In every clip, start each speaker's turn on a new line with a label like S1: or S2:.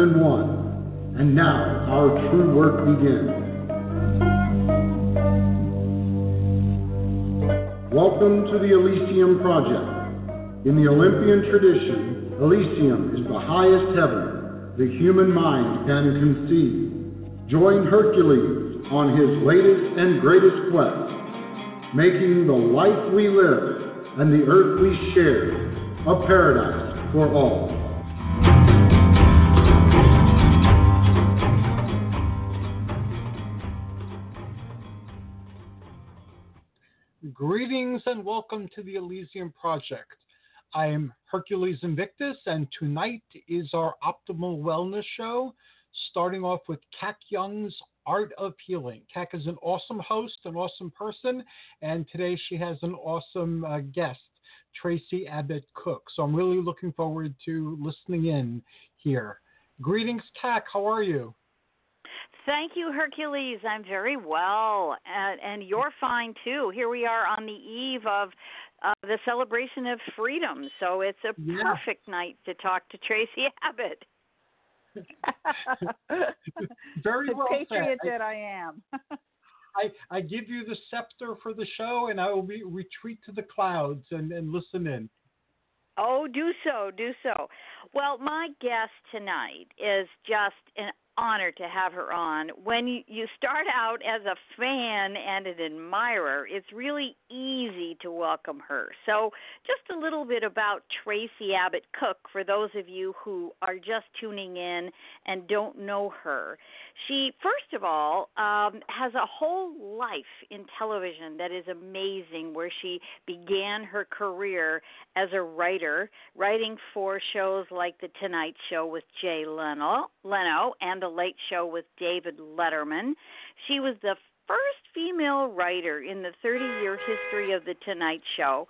S1: Been won, and now our true work begins. Welcome to the Elysium Project. In the Olympian tradition, Elysium is the highest heaven the human mind can conceive. Join Hercules on his latest and greatest quest, making the life we live and the earth we share a paradise for all.
S2: Greetings and welcome to the Elysium Project. I am Hercules Invictus, and tonight is our Optimal Wellness Show, starting off with Kac Young's Art of Healing. Kac is an awesome host, an awesome person, and today she has an awesome uh, guest, Tracy Abbott Cook. So I'm really looking forward to listening in here. Greetings, Kac. How are you?
S3: Thank you, Hercules. I'm very well, and, and you're fine too. Here we are on the eve of uh, the celebration of freedom, so it's a
S2: Yeah.
S3: perfect night to talk to Tracy Abbott.
S2: Very
S4: the
S2: well said.
S4: patriot
S2: I-
S4: that I am.
S2: I, I give you the scepter for the show, and I will be, retreat to the clouds and, and listen in.
S3: Oh, do so, do so. Well, my guest tonight is just an honor to have her on. When you, start out as a fan and an admirer, it's really easy to welcome her. So, just a little bit about Tracy Abbott Cook for those of you who are just tuning in and don't know her. She, first of all, um, has a whole life in television that is amazing, where she began her career as a writer, writing for shows like The Tonight Show with Jay Leno, Leno and Late Show with David Letterman. She was the first female writer in the 30 year history of The Tonight Show.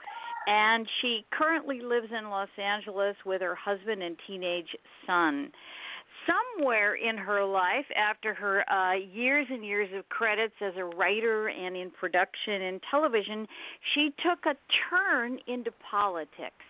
S3: And she currently lives in Los Angeles with her husband and teenage son somewhere in her life after her uh years and years of credits as a writer and in production and television she took a turn into politics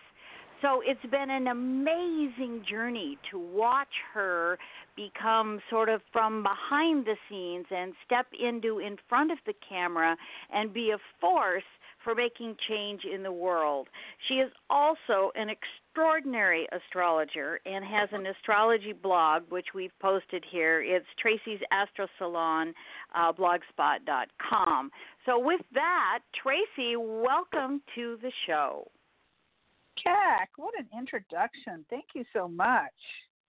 S3: so it's been an amazing journey to watch her become sort of from behind the scenes and step into in front of the camera and be a force for making change in the world. She is also an extraordinary astrologer and has an astrology blog, which we've posted here. It's Tracy's Astro Salon, uh, blogspot.com. So, with that, Tracy, welcome to the show.
S4: Kac, what an introduction. Thank you so much.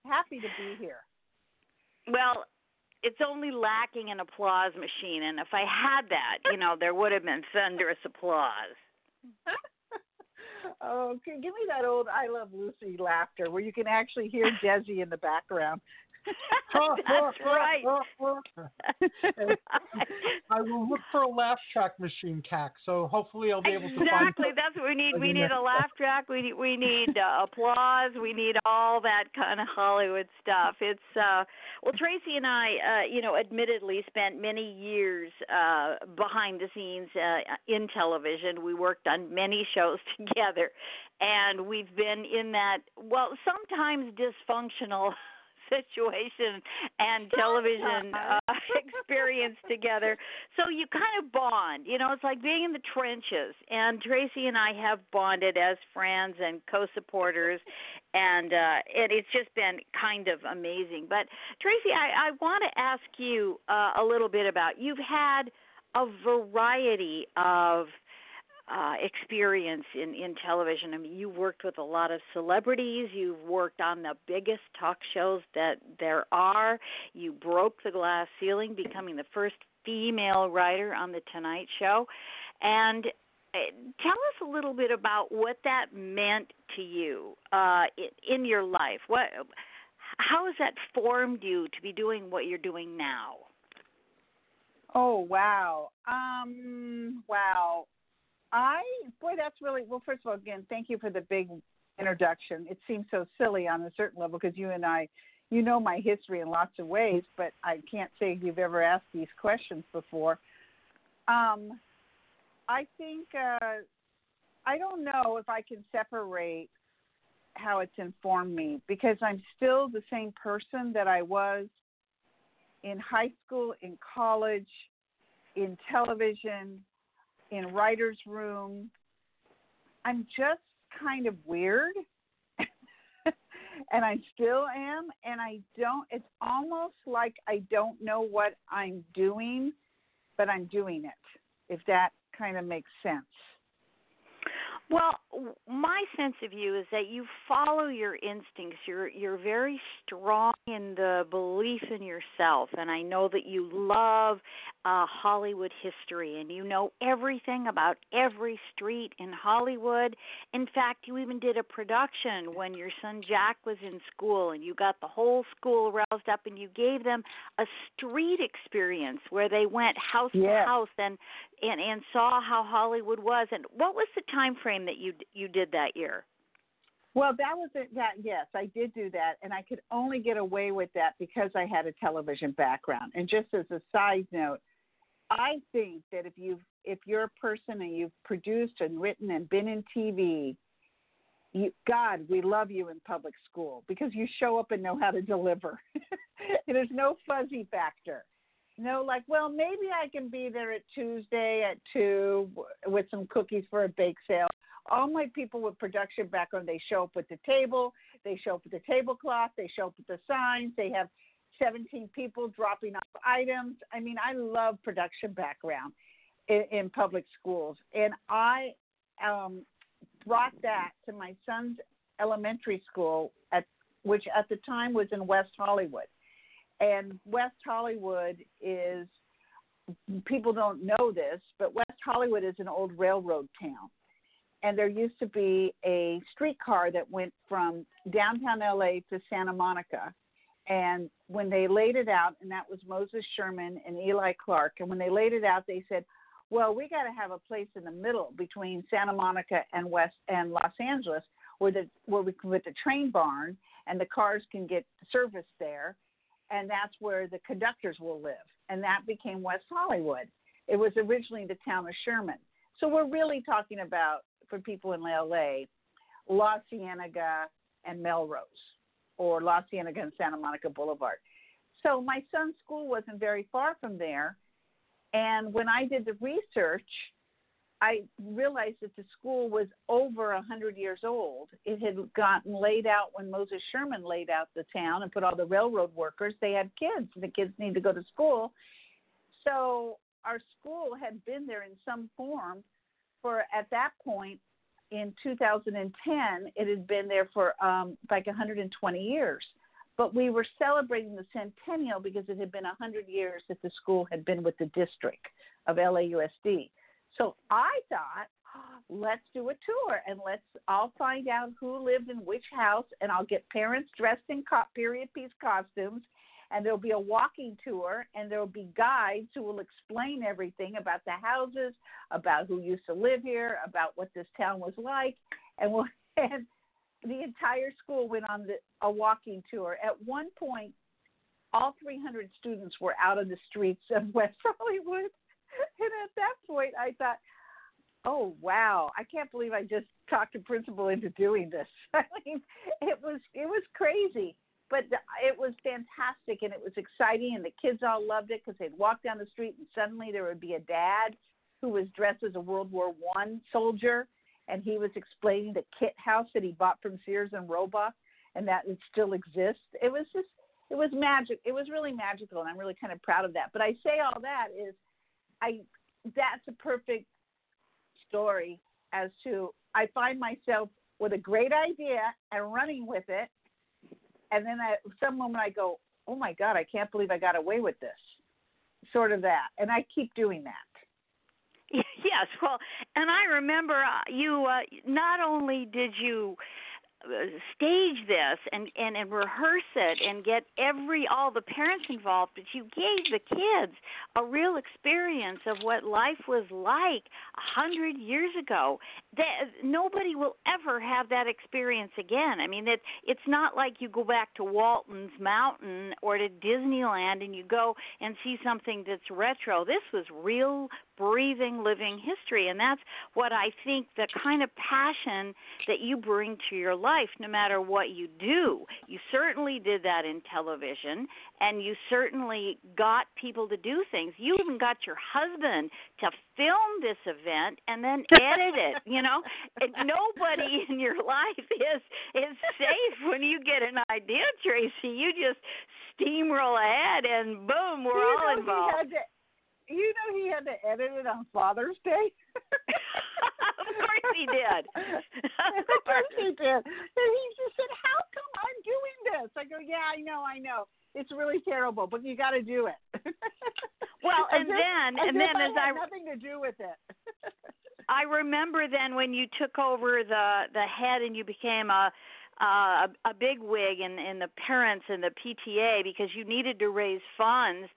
S4: Happy to be here.
S3: Well, it's only lacking an applause machine, and if I had that, you know, there would have been thunderous applause.
S4: oh, give me that old I Love Lucy laughter where you can actually hear Desi in the background.
S3: That's right.
S2: I will look for a laugh track machine, Kac. So hopefully I'll be able to find.
S3: Exactly. That's what we need. We need a laugh track. We need we need uh, applause. We need all that kind of Hollywood stuff. It's uh well Tracy and I uh you know admittedly spent many years uh behind the scenes uh in television. We worked on many shows together and we've been in that well sometimes dysfunctional situation and television uh, experience together. So you kind of bond. You know, it's like being in the trenches. And Tracy and I have bonded as friends and co-supporters, and uh, it, it's just been kind of amazing. But Tracy, I, I want to ask you uh, a little bit about. You've had a variety of uh, experience in, in television. I mean, you worked with a lot of celebrities. You've worked on the biggest talk shows that there are. You broke the glass ceiling, becoming the first female writer on the Tonight Show. And uh, tell us a little bit about what that meant to you uh, in, in your life. What, how has that formed you to be doing what you're doing now?
S4: Oh wow. Um wow. I boy, that's really well. First of all, again, thank you for the big introduction. It seems so silly on a certain level because you and I, you know my history in lots of ways, but I can't say you've ever asked these questions before. Um, I think uh, I don't know if I can separate how it's informed me because I'm still the same person that I was in high school, in college, in television, in writer's room. I'm just kind of weird. and I still am. And I don't, it's almost like I don't know what I'm doing, but I'm doing it, if that kind of makes sense.
S3: Well, my sense of you is that you follow your instincts. You're you're very strong in the belief in yourself, and I know that you love uh, Hollywood history, and you know everything about every street in Hollywood. In fact, you even did a production when your son Jack was in school, and you got the whole school roused up, and you gave them a street experience where they went house
S4: yes.
S3: to house and and and saw how Hollywood was. And what was the time frame that you you did that year?
S4: Well, that was it. That yes, I did do that, and I could only get away with that because I had a television background. And just as a side note, I think that if you if you're a person and you've produced and written and been in TV, you, God, we love you in public school because you show up and know how to deliver. There's no fuzzy factor no, like, well, maybe I can be there at Tuesday at two with some cookies for a bake sale. All my people with production background, they show up with the table, they show up with the tablecloth, they show up with the signs, they have 17 people dropping off items. I mean, I love production background in, in public schools, and I um, brought that to my son's elementary school at which at the time was in West Hollywood and West Hollywood is, people don't know this, but West Hollywood is an old railroad town. And there used to be a streetcar that went from downtown LA to Santa Monica. And when they laid it out, and that was Moses Sherman and Eli Clark, and when they laid it out, they said, well, we got to have a place in the middle between Santa Monica and West and Los Angeles where the where we can put the train barn and the cars can get service there and that's where the conductors will live. And that became West Hollywood. It was originally the town of Sherman. So we're really talking about, for people in LA, La Cienega and Melrose, or La Cienega and Santa Monica Boulevard. So my son's school wasn't very far from there. And when I did the research, I realized that the school was over a hundred years old. It had gotten laid out when Moses Sherman laid out the town and put all the railroad workers. They had kids, and the kids need to go to school. So our school had been there in some form for at that point in 2010. It had been there for um, like 120 years. But we were celebrating the centennial because it had been 100 years that the school had been with the district of LAUSD. So I thought, let's do a tour and let's I'll find out who lived in which house and I'll get parents dressed in co- period piece costumes and there'll be a walking tour and there'll be guides who will explain everything about the houses, about who used to live here, about what this town was like and we'll and the entire school went on the, a walking tour. At one point all 300 students were out on the streets of West Hollywood and at that point, I thought, oh wow, I can't believe I just talked a principal into doing this. I mean, it was it was crazy but it was fantastic and it was exciting and the kids all loved it because they'd walk down the street and suddenly there would be a dad who was dressed as a World War One soldier and he was explaining the kit house that he bought from Sears and Roebuck and that it still exists. It was just it was magic. It was really magical and I'm really kind of proud of that. But I say all that is I that's a perfect story as to I find myself with a great idea and running with it and then at some moment I go, "Oh my God, I can't believe I got away with this." Sort of that, and I keep doing that.
S3: Yes, well, and I remember uh, you. Uh, not only did you stage this and, and and rehearse it and get every all the parents involved but you gave the kids a real experience of what life was like a hundred years ago. That nobody will ever have that experience again. I mean it it's not like you go back to walton's mountain or to disneyland and you go and see something that's retro. This was real breathing, living history. And that's what I think the kind of passion that you bring to your life, no matter what you do. You certainly did that in television, and you certainly got people to do things. You even got your husband to film this event and then edit it. You know, and nobody in your life is is safe when you get an idea, Tracy. You just steamroll ahead, and boom, we're
S4: you
S3: all involved
S4: you know he had to edit it on Father's Day.
S3: he did.
S4: of course he did. And he just said, "How come I'm doing this?" I go, "Yeah, I know, I know. It's really terrible, but you got to do it."
S3: well, and
S4: as
S3: then
S4: if,
S3: and then
S4: I
S3: as I
S4: nothing to do with it.
S3: I remember then when you took over the the head and you became a uh, a, a big wig in in the parents and the PTA because you needed to raise funds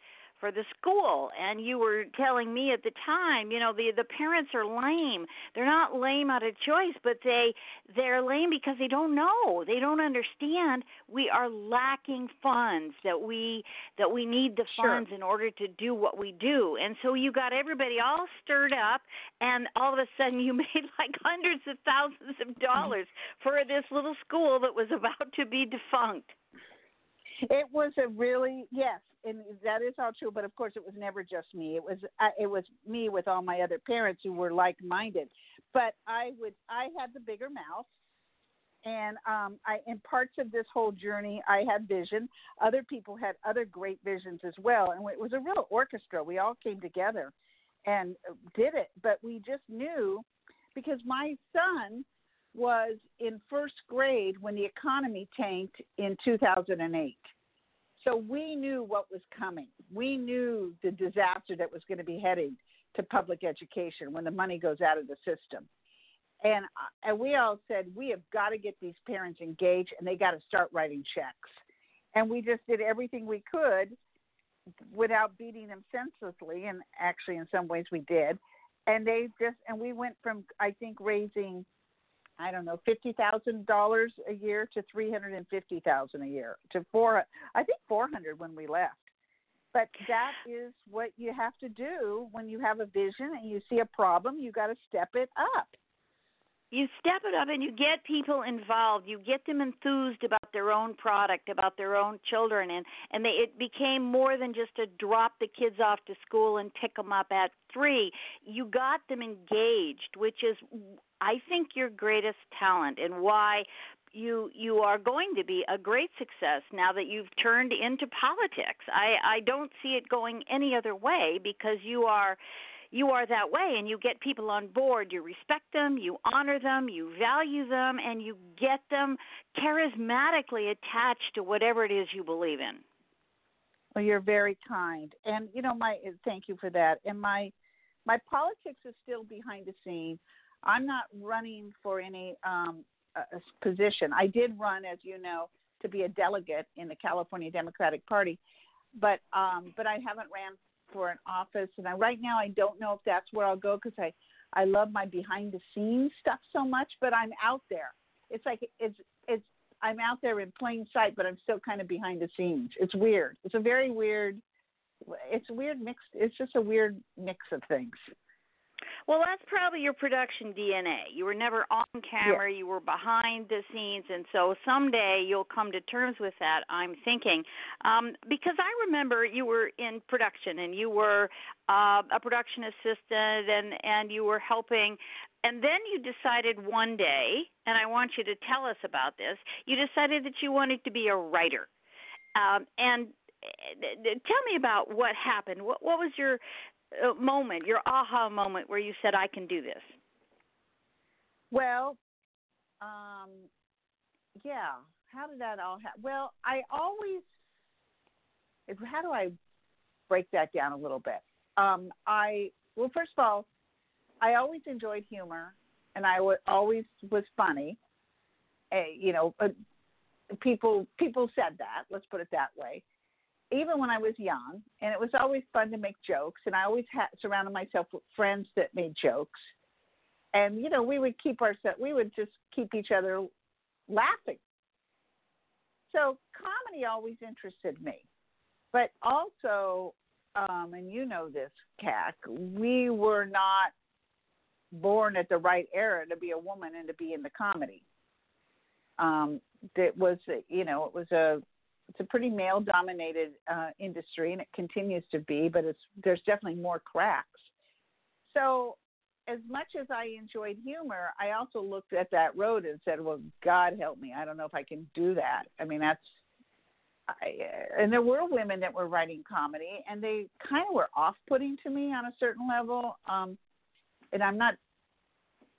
S3: for the school and you were telling me at the time you know the the parents are lame. They're not lame out of choice but they they're lame because they don't know. They don't understand. We are lacking funds that we that we need the funds in order to do what we do. And so you got everybody all stirred up and all of a sudden you made like hundreds of thousands of dollars mm-hmm. for this little school that was about to be defunct
S4: it was a really yes and that is all true. But of course, it was never just me. It was it was me with all my other parents who were like minded. But I would I had the bigger mouth, and um, I in parts of this whole journey I had vision. Other people had other great visions as well, and it was a real orchestra. We all came together and did it. But we just knew because my son was in first grade when the economy tanked in 2008 so we knew what was coming. We knew the disaster that was going to be heading to public education when the money goes out of the system. And uh, and we all said we have got to get these parents engaged and they got to start writing checks. And we just did everything we could without beating them senselessly and actually in some ways we did. And they just and we went from I think raising I don't know, fifty thousand dollars a year to three hundred and fifty thousand a year to four. I think four hundred when we left. But that is what you have to do when you have a vision and you see a problem. You got to step it up
S3: you step it up and you get people involved. You get them enthused about their own product about their own children and and they it became more than just to drop the kids off to school and pick them up at 3 you got them engaged which is i think your greatest talent and why you you are going to be a great success now that you've turned into politics. I i don't see it going any other way because you are you are that way and you get people on board. You respect them, you honor them, you value them, and you get them charismatically attached to whatever it is you believe in.
S4: Well, you're very kind, and you know my thank you for that. And my my politics is still behind the scene. I'm not running for any um, position. I did run, as you know, to be a delegate in the California Democratic Party, but um, but I haven't ran for an office, and I, right now I don't know if that's where I'll go because I I love my behind the scenes stuff so much, but I'm out there. It's like it's it's I'm out there in plain sight, but I'm still kind of behind the scenes. It's weird. It's a very weird. It's a weird mix. It's just a weird mix of things.
S3: Well, that's probably your production DNA. You were never on camera, you were behind the scenes, and so someday you'll come to terms with that, I'm thinking. Um, because I remember you were in production and you were uh, a production assistant and, and you were helping. And then you decided one day, and I want you to tell us about this, you decided that you wanted to be a writer. Um, and uh, tell me about what happened. What, what was your moment, your aha moment where you said, I can do this?
S4: Well, um, yeah. How did that all happen? Well, I always, how do I break that down a little bit? Um, I, well, first of all, I always enjoyed humor and I w- always was funny. Uh, you know, uh, people people said that. Let's put it that way even when I was young, and it was always fun to make jokes, and I always had surrounded myself with friends that made jokes, and you know we would keep ourselves, we would just keep each other laughing. So comedy always interested me, but also, um, and you know this, Kac, we were not born at the right era to be a woman and to be in the comedy. Um, that was, you know, it was a it's a pretty male dominated uh, industry and it continues to be but it's there's definitely more cracks. So as much as i enjoyed humor i also looked at that road and said well god help me. I don't know if i can do that. I mean that's I, and there were women that were writing comedy and they kind of were off putting to me on a certain level um and i'm not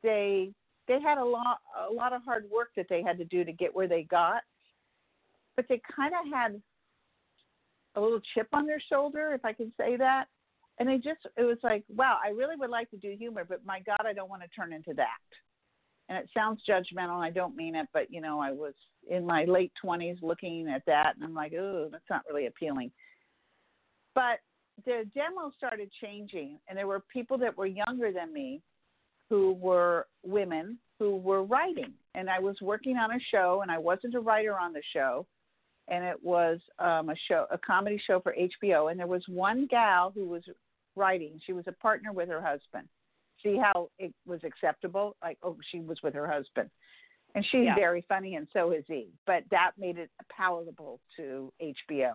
S4: they they had a lot a lot of hard work that they had to do to get where they got but they kind of had a little chip on their shoulder, if I can say that. And they just, it was like, wow, I really would like to do humor, but my God, I don't want to turn into that. And it sounds judgmental, I don't mean it, but you know, I was in my late 20s looking at that, and I'm like, oh, that's not really appealing. But the demo started changing, and there were people that were younger than me who were women who were writing. And I was working on a show, and I wasn't a writer on the show and it was um, a show, a comedy show for HBO. And there was one gal who was writing. She was a partner with her husband. See how it was acceptable? Like, oh, she was with her husband, and she's yeah. very funny, and so is he. But that made it palatable to HBO.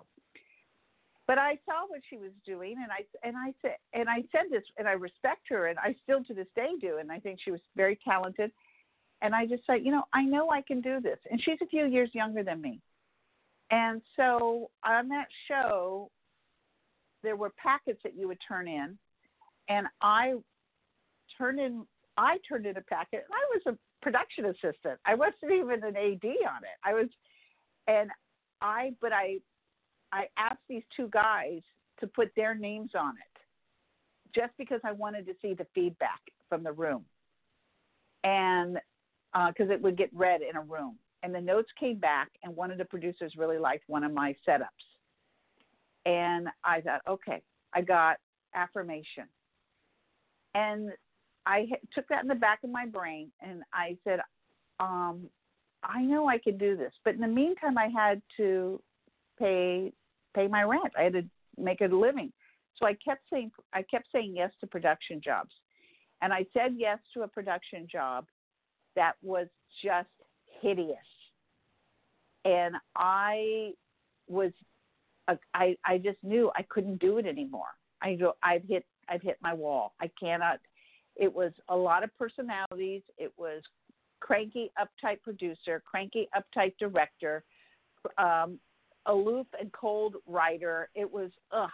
S4: But I saw what she was doing, and I and I said and I said this, and I respect her, and I still to this day do, and I think she was very talented. And I just said, you know, I know I can do this, and she's a few years younger than me and so on that show, there were packets that you would turn in, and I turned in I turned in a packet. and I was a production assistant. I wasn't even an AD on it. I was, and I but I I asked these two guys to put their names on it, just because I wanted to see the feedback from the room, and because uh, it would get read in a room and the notes came back, and one of the producers really liked one of my setups. And I thought, okay, I got affirmation. And I took that in the back of my brain, and I said, um, I know I can do this. But in the meantime, I had to pay pay my rent. I had to make a living. So I kept saying I kept saying yes to production jobs. And I said yes to a production job that was just hideous. And I was, I, I just knew I couldn't do it anymore. I go, I've hit, I've hit my wall. I cannot. It was a lot of personalities. It was cranky, uptight producer, cranky, uptight director, um, aloof and cold writer. It was ugh,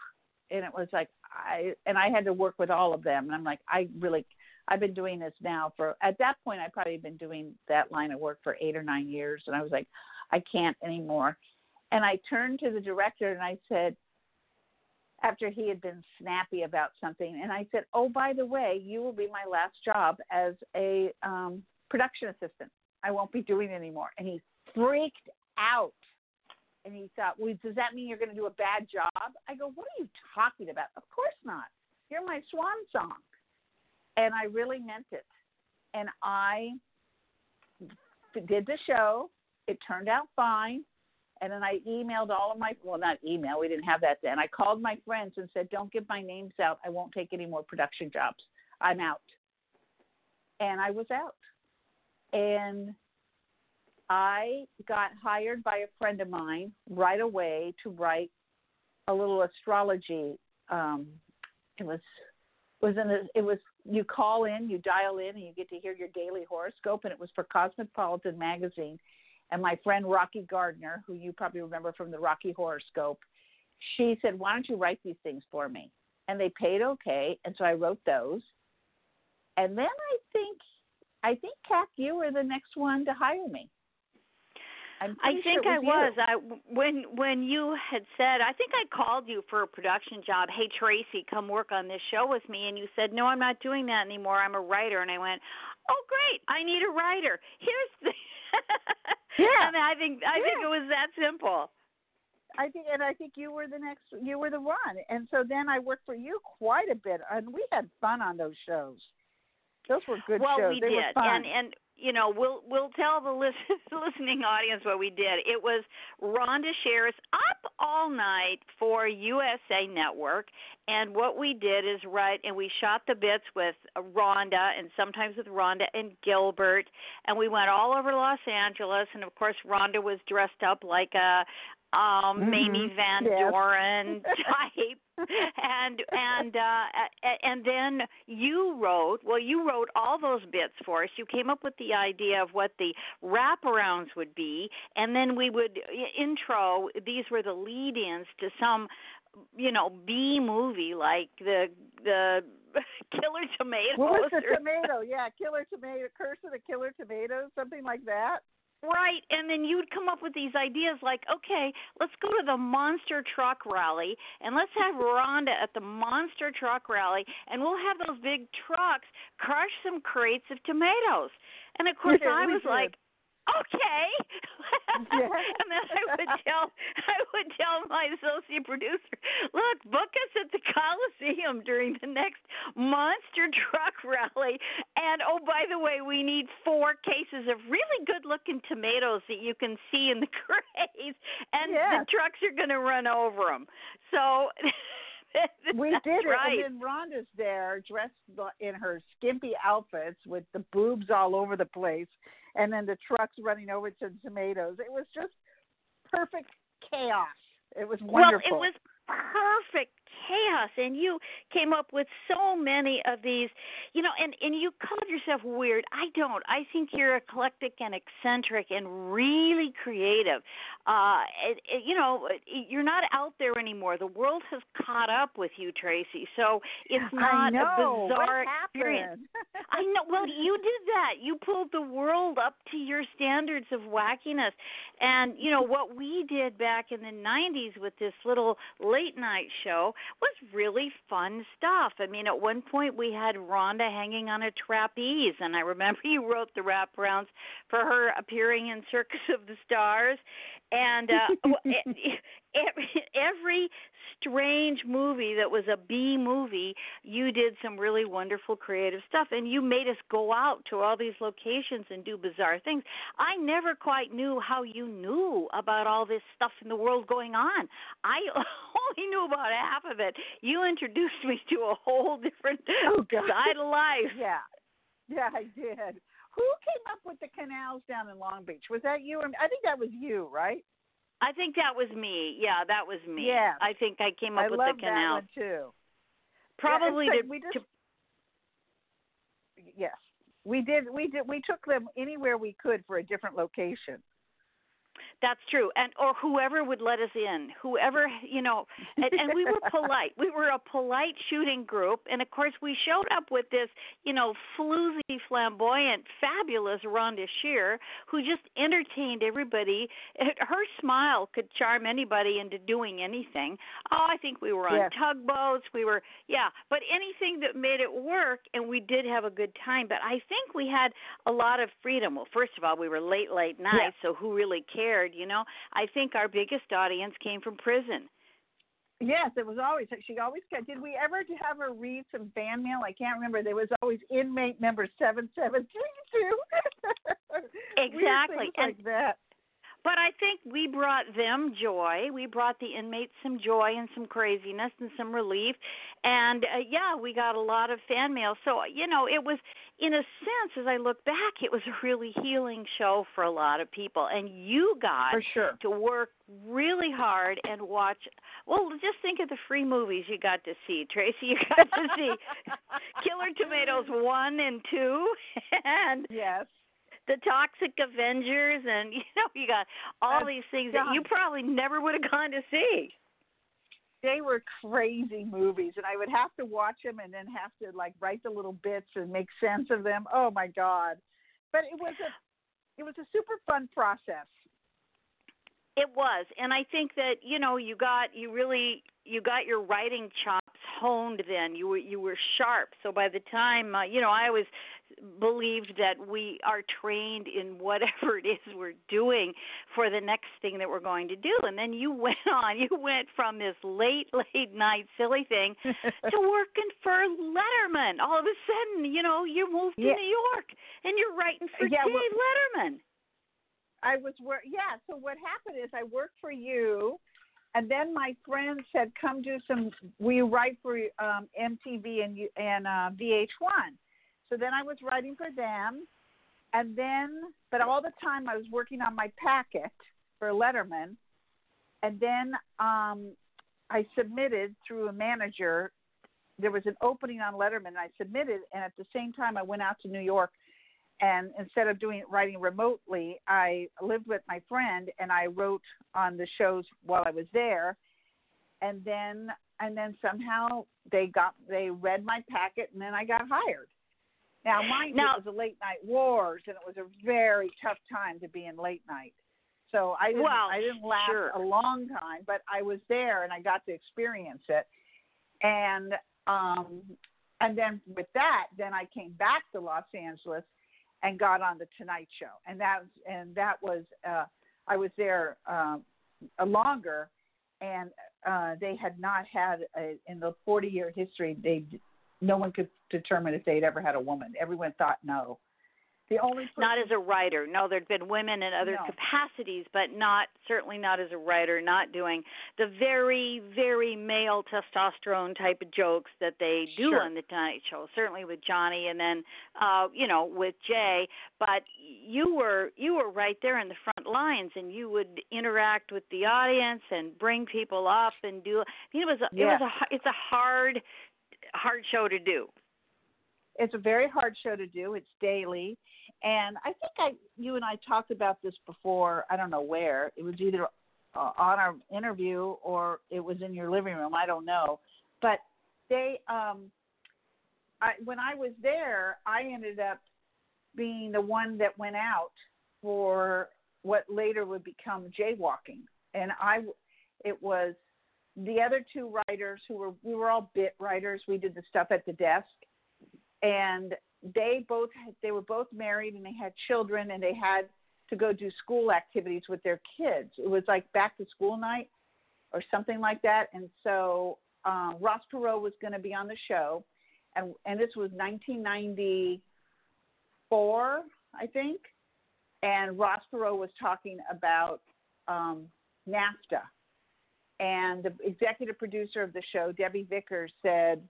S4: and it was like I and I had to work with all of them. And I'm like, I really I've been doing this now for at that point I'd probably been doing that line of work for eight or nine years and I was like, I can't anymore. And I turned to the director and I said, after he had been snappy about something, and I said, Oh, by the way, you will be my last job as a um, production assistant. I won't be doing anymore. And he freaked out. And he thought, well, does that mean you're going to do a bad job? I go, what are you talking about? Of course not. You're my swan song. And I really meant it. And I did the show. It turned out fine. And then I emailed all of my, well, not email, we didn't have that then. I called my friends and said, don't give my names out. I won't take any more production jobs. I'm out. and I was out. And I got hired by a friend of mine right away to write a little astrology. Um, it was was in a, it was you call in, you dial in, and you get to hear your daily horoscope, and it was for Cosmopolitan magazine. And my friend Rocky Gardner, who you probably remember from the Rocky Horoscope, she said, "Why don't you write these things for me?" And they paid okay, and so I wrote those. And then I think, I think, Kat, you were the next one to hire me.
S3: I think
S4: sure
S3: I
S4: was.
S3: was. I when when you had said, I think I called you for a production job. Hey Tracy, come work on this show with me, and you said, No, I'm not doing that anymore. I'm a writer, and I went, Oh great, I need a writer. Here's the.
S4: Yeah.
S3: and I think I think it was that simple.
S4: I think, and I think you were the next, you were the one. And so then I worked for you quite a bit, and we had fun on those shows. Those were good
S3: well,
S4: shows.
S3: we
S4: they
S3: did,
S4: were fun.
S3: and and you know, we'll we'll tell the listen, listening audience what we did. It was Rhonda Shear's up all night for USA Network, and what we did is write, and we shot the bits with Rhonda, and sometimes with Rhonda and Gilbert, and we went all over Los Angeles, and of course, Rhonda was dressed up like a um Mamie
S4: Mhm.
S3: Van
S4: Yes.
S3: Doren type and and uh and then you wrote well you wrote all those bits for us you came up with the idea of what the wraparounds would be and then we would intro these were the lead ins to some you know b movie like the the killer tomatoes
S4: what was the tomato? Yeah, Killer Tomato, Curse of the Killer Tomatoes, something like that.
S3: Right, and then you'd come up with these ideas like, okay, let's go to the monster truck rally and let's have Rhonda at the monster truck rally and we'll have those big trucks crush some crates of tomatoes. And of course I was like, okay. And then I would tell I would tell my associate producer, look, book us at the Coliseum during the next monster truck rally. And oh by the way, we need four cases of really good looking tomatoes that you can see in the crates and
S4: Yes.
S3: the trucks are going to run over them. So
S4: we did it,
S3: right.
S4: and then Rhonda's there, dressed in her skimpy outfits with the boobs all over the place, and then the trucks running over to the tomatoes. It was just perfect chaos. It was wonderful.
S3: Well, it was perfect chaos and you came up with so many of these you know and and you called yourself weird i don't i think you're eclectic and eccentric and really creative uh it, it, you know you're not out there anymore the world has caught up with you tracy so it's not a bizarre experience? I know. Well, you did that. You pulled the world up to your standards of wackiness. And, you know, what we did back in the 90s with this little late night show was really fun stuff. I mean, at one point we had Rhonda hanging on a trapeze, and I remember you wrote the wraparounds for her appearing in Circus of the Stars. And uh, e- every, every strange movie that was a B movie, you did some really wonderful creative stuff and you made us go out to all these locations and do bizarre things. I never quite knew how you knew about all this stuff in the world going on. I only knew about half of it. You introduced me to a whole different
S4: Oh, God.
S3: side of life.
S4: yeah, yeah, I did. Who came up with the canals down in Long Beach? Was that you? Or, I think that was you, right?
S3: I think that was me. Yeah, that was me.
S4: Yeah.
S3: I think I came up
S4: I
S3: with the canal.
S4: too.
S3: Probably
S4: yeah,
S3: to,
S4: we just,
S3: to
S4: yes, we did. We did. We took them anywhere we could for a different location.
S3: That's true, and or whoever would let us in, whoever you know, and, and we were polite. We were a polite shooting group, and of course we showed up with this, you know, floozy, flamboyant, fabulous Rhonda Shear, who just entertained everybody. Her smile could charm anybody into doing anything. Oh, I think we were on
S4: Yes.
S3: tugboats. We were, yeah, but anything that made it work, and we did have a good time. But I think we had a lot of freedom. Well, first of all, we were late, late night,
S4: Yeah.
S3: so who really cared? You know, I think our biggest audience came from prison.
S4: Yes, it was always. She always kept. Did we ever have her read some fan mail? I can't remember. There was always inmate number seven seven three two.
S3: Exactly, and-
S4: like that.
S3: But I think we brought them joy. We brought the inmates some joy and some craziness and some relief. And uh, yeah, we got a lot of fan mail. So, you know, it was in a sense as I look back, it was a really healing show for a lot of people. And you got
S4: sure.
S3: to work really hard and watch well, just think of the free movies you got to see. Tracy, you got to see Killer Tomatoes 1 and 2 and
S4: Yes.
S3: The Toxic Avengers, and you know you got all
S4: Uh,
S3: these things that you probably never would have gone to see.
S4: they were crazy movies and i would have to watch them and then have to like write the little bits and make sense of them oh my god but it was a it was a super fun process
S3: It was, and I think that you know you got you really you got your writing chops honed. Then you were you were sharp. So by the time uh, you know, I always believed that we are trained in whatever it is we're doing for the next thing that we're going to do. And then you went on. You went from this late late night silly thing to working for Letterman. All of a sudden, you know, you moved to New York and you're writing for
S4: Yeah,
S3: Dave
S4: well-
S3: Letterman.
S4: I was wor yeah. So what happened is I worked for you, and then my friend said, "Come do some. We write for um, MTV and and uh, VH1." So then I was writing for them, and then but all the time I was working on my packet for Letterman, and then um, I submitted through a manager. There was an opening on Letterman, and I submitted, and at the same time I went out to New York and instead of doing writing remotely, I lived with my friend and I wrote on the shows while I was there. And then and then somehow they got they read my packet and then I got hired. Now mind
S3: Now-
S4: you, it was a late night wars and it was a very tough time to be in late night. So I didn't
S3: Well,
S4: I didn't last
S3: sure.
S4: a long time, but I was there and I got to experience it. And um and then with that, then I came back to Los Angeles and got on the Tonight Show, and that and that was uh, I was there um, a longer, and uh, they had not had a, in the 40 year history they no one could determine if they'd ever had a woman. Everyone thought no. The only person,
S3: Not as a writer. No, there'd been women in other
S4: No.
S3: capacities, but not certainly not as a writer, not doing the very, very male testosterone type of jokes that they do
S4: Sure.
S3: on the Tonight Show. Certainly with Johnny and then uh, you know, with Jay. But you were you were right there in the front lines and you would interact with the audience and bring people up and do I mean it was a, it was a it's a hard hard show to do.
S4: It's a very hard show to do. It's daily, and I think I, you and I talked about this before. I don't know where. It was either uh, on our interview or it was in your living room. I don't know, but they, um, I when I was there, I ended up being the one that went out for what later would become jaywalking, and I, it was the other two writers who were we were all bit writers. We did the stuff at the desk and they both they were both married and they had children and they had to go do school activities with their kids. It was like back to school night or something like that. And so um, Ross Perot was going to be on the show, and and this was 1994, I think. And Ross Perot was talking about um, NAFTA, and the executive producer of the show, Debbie Vickers, said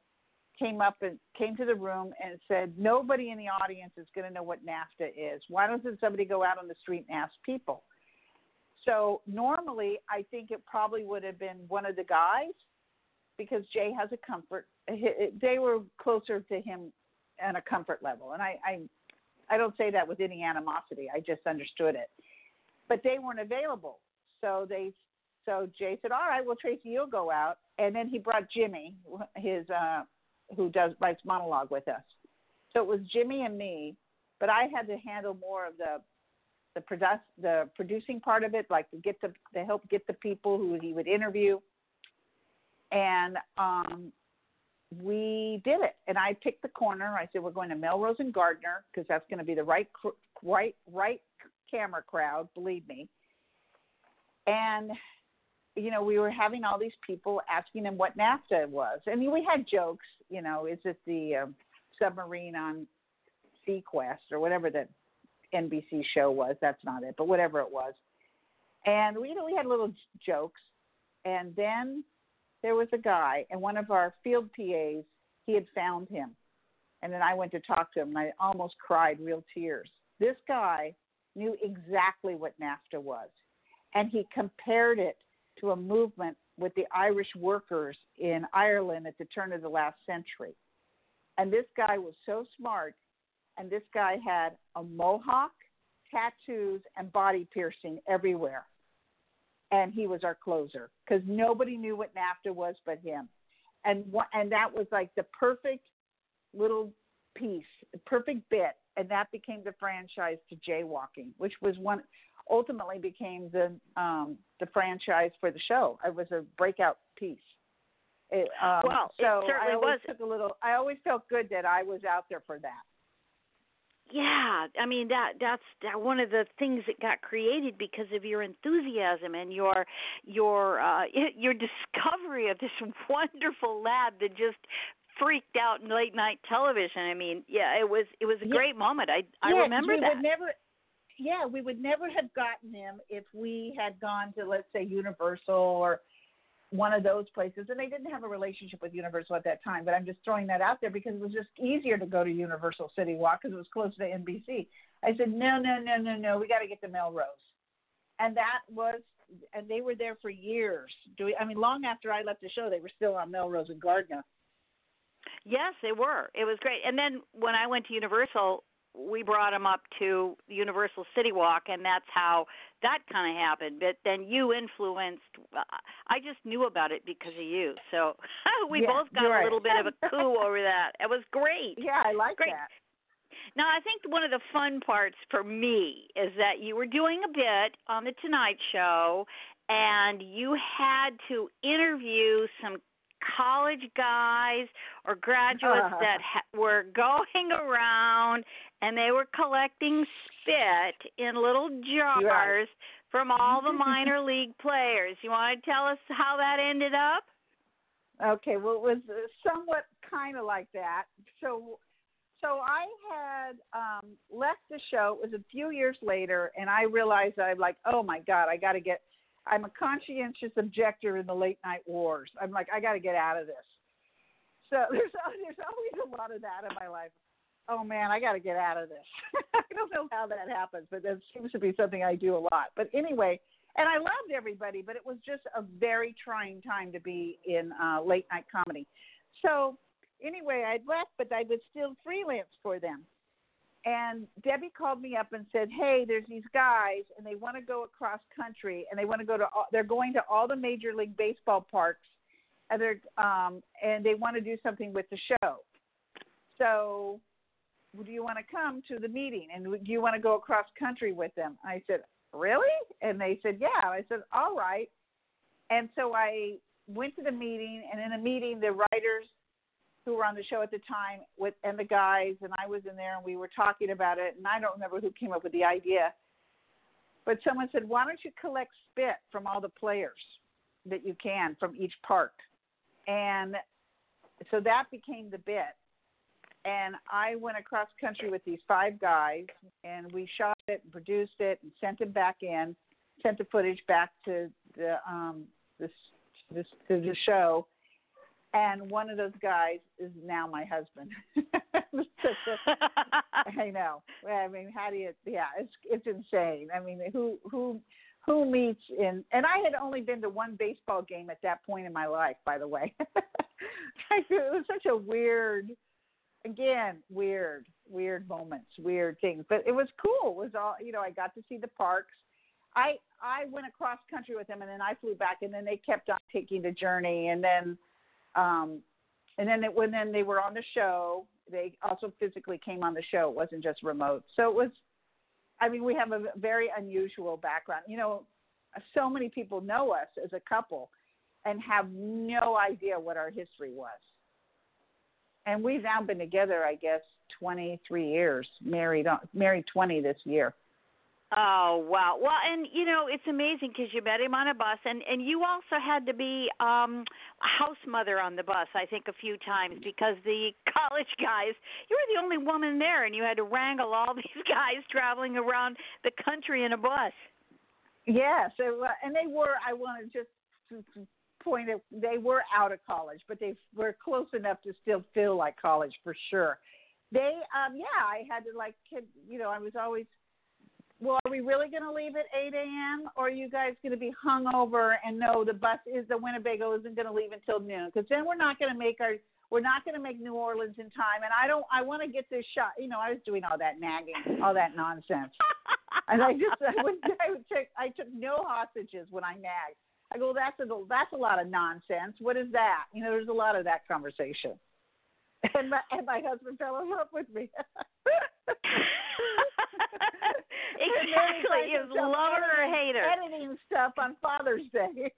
S4: came up and came to the room and said, Nobody in the audience is going to know what NAFTA is. Why doesn't somebody go out on the street and ask people? So normally, I think it probably would have been one of the guys because Jay has a comfort. They were closer to him on a comfort level, and I, I, I don't say that with any animosity. I just understood it, but they weren't available. So they, so Jay said, "All right, well Tracy, you'll go out." And then he brought Jimmy, his uh, who does writes monologue with us. So it was Jimmy and me, but I had to handle more of the the the producing part of it, like to get the to help get the people who he would interview. And um, we did it, and I picked the corner. I said we're going to Melrose and Gardner because that's going to be the right right right camera crowd. Believe me. And you know, we were having all these people asking him what NAFTA was. I mean, we had jokes, you know, is it the um, submarine on seaQuest or whatever the NBC show was? That's not it, but whatever it was. And we, you know, we had little jokes. And then there was a guy, and one of our field PAs, he had found him. And then I went to talk to him, and I almost cried real tears. This guy knew exactly what NAFTA was, and he compared it to a movement with the Irish workers in Ireland at the turn of the last century. And this guy was so smart, and this guy had a mohawk, tattoos, and body piercing everywhere. And he was our closer because nobody knew what NAFTA was but him. And and that was like the perfect little piece, the perfect bit, and that became the franchise to jaywalking, which was one ultimately became the um, the franchise for the show. It was a breakout piece. It, um,
S3: well,
S4: so
S3: it certainly
S4: I always
S3: was.
S4: took a little. I always felt good that I was out there for that.
S3: Yeah, I mean that that's that one of the things that got created because of your enthusiasm and your your uh your discovery of this wonderful lab that just freaked out in late night television. I mean, yeah, it was it was a
S4: Yeah.
S3: great moment. I I
S4: yeah,
S3: remember
S4: we
S3: that.
S4: Would never, yeah, we would never have gotten him if we had gone to let's say Universal or one of those places. And they didn't have a relationship with Universal at that time, but I'm just throwing that out there because it was just easier to go to Universal City Walk because it was close to NBC. I said, no, no, no, no, no, we got to get to Melrose, and that was. And they were there for years. Do we, I mean, long after I left the show, they were still on Melrose and Gardner.
S3: Yes, they were. It was great. And then when I went to Universal, we brought him up to Universal City Walk, and that's how that kind of happened. But then you influenced. uh, I just knew about it because of you. So we
S4: Yeah,
S3: both got a
S4: right.
S3: little bit of a coup over that. It was great.
S4: Yeah, I like
S3: Great.
S4: that.
S3: Now, I think one of the fun parts for me is that you were doing a bit on the Tonight Show, and you had to interview some college guys or graduates
S4: Uh.
S3: that ha- were going around and they were collecting spit in little jars from all the minor league players. You want to tell us how that ended up?
S4: Okay, well, it was uh, somewhat kind of like that. So, so I had um, left the show. It was a few years later, and I realized I'm like, oh my god, I got to get. I'm a conscientious objector in the late night wars. I'm like, I got to get out of this. So there's there's always a lot of that in my life. Oh man, I got to get out of this. I don't know how that happens, but that seems to be something I do a lot. But anyway, and I loved everybody, but it was just a very trying time to be in uh, late night comedy. So anyway, I'd left, but I would still freelance for them. And Debbie called me up and said, "Hey, there's these guys, and they want to go across country, and they want to go to. All, they're going to all the major league baseball parks, and they're um, and they want to do something with the show. So, do you want to come to the meeting? And do you want to go across country with them?" I said, "Really?" And they said, "Yeah." I said, "All right." And so I went to the meeting, and in the meeting, the writers who were on the show at the time with and the guys and I was in there and we were talking about it and I don't remember who came up with the idea. But someone said, "Why don't you collect spit from all the players that you can from each park?" And so that became the bit. And I went across country with these five guys and we shot it and produced it and sent it back in, sent the footage back to the um this this to the show and one of those guys is now my husband. I know. I mean, how do you? Yeah, it's it's insane. I mean, who who who meets in? And I had only been to one baseball game at that point in my life, by the way. it was such a weird, again, weird, weird moments, weird things. But it was cool. It was all you know. I got to see the parks. I I went across country with them, and then I flew back, and then they kept on taking the journey, and then um, and then it, when then they were on the show, they also physically came on the show. It wasn't just remote. So it was. I mean, we have a very unusual background. You know, so many people know us as a couple, and have no idea what our history was. And we've now been together, I guess, 23 years. Married, married 20 this year.
S3: Oh wow! Well, and you know it's amazing because you met him on a bus, and and you also had to be um a house mother on the bus. I think a few times because the college guys, you were the only woman there, and you had to wrangle all these guys traveling around the country in a bus.
S4: Yes, it wa- and they were. I want to just point out they were out of college, but they were close enough to still feel like college for sure. They, um, yeah, I had to like, you know, I was always. Well, are we really going to leave at 8 a.m. or are you guys going to be hung over and know the bus is the Winnebago isn't going to leave until noon? Because then we're not going to make our we're not going to make New Orleans in time. And I don't. I want to get this shot. You know, I was doing all that nagging, all that nonsense. and I just I would I would take I took no hostages when I nagged. I go, that's a that's a lot of nonsense. What is that? You know, there's a lot of that conversation. And my and my husband fell in love with me.
S3: exactly. Is lover or hater?
S4: Editing stuff on Father's Day.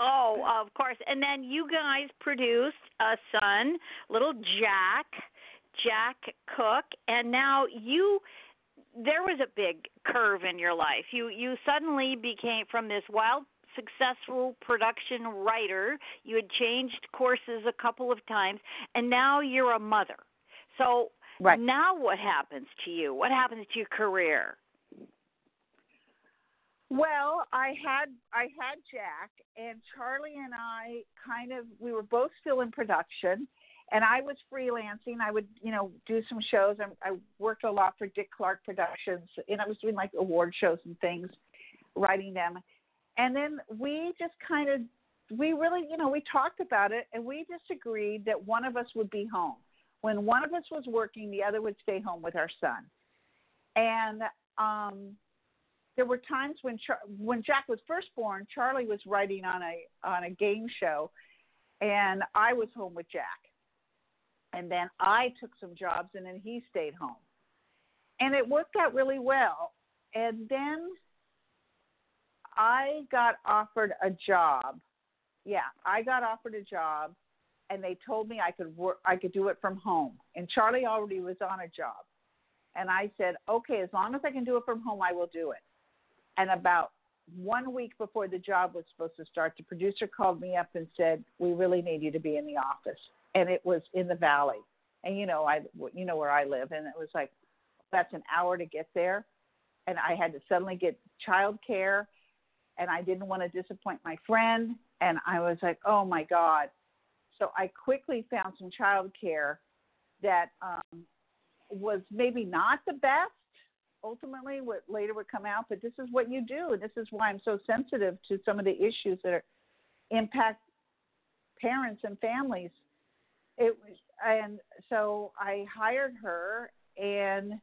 S3: oh, of course. And then you guys produced a son, little Jack, Jack Cook, and now you there was a big curve in your life. You you suddenly became from this wild successful production writer. You had changed courses a couple of times and now you're a mother. So
S4: right.
S3: now what happens to you? What happens to your career?
S4: Well, I had I had Jack and Charlie and I kind of we were both still in production and I was freelancing. I would, you know, do some shows. I, I worked a lot for Dick Clark Productions and I was doing like award shows and things, writing them. And then we just kind of we really, you know, we talked about it and we just agreed that one of us would be home. When one of us was working, the other would stay home with our son. And um there were times when Char- when Jack was first born, Charlie was writing on a on a game show, and I was home with Jack. And then I took some jobs, and then he stayed home, and it worked out really well. And then I got offered a job. Yeah, I got offered a job, and they told me I could work. I could do it from home. And Charlie already was on a job, and I said, okay, as long as I can do it from home, I will do it and about one week before the job was supposed to start, the producer called me up and said, "We really need you to be in the office." And it was in the valley, and you know, I you know where I live, and it was like that's an hour to get there, and I had to suddenly get child care, and I didn't want to disappoint my friend, and I was like, "Oh my God!" So I quickly found some child care that um, was maybe not the best ultimately what later would come out, but this is what you do. And this is why I'm so sensitive to some of the issues that are, impact parents and families. It was, and so I hired her and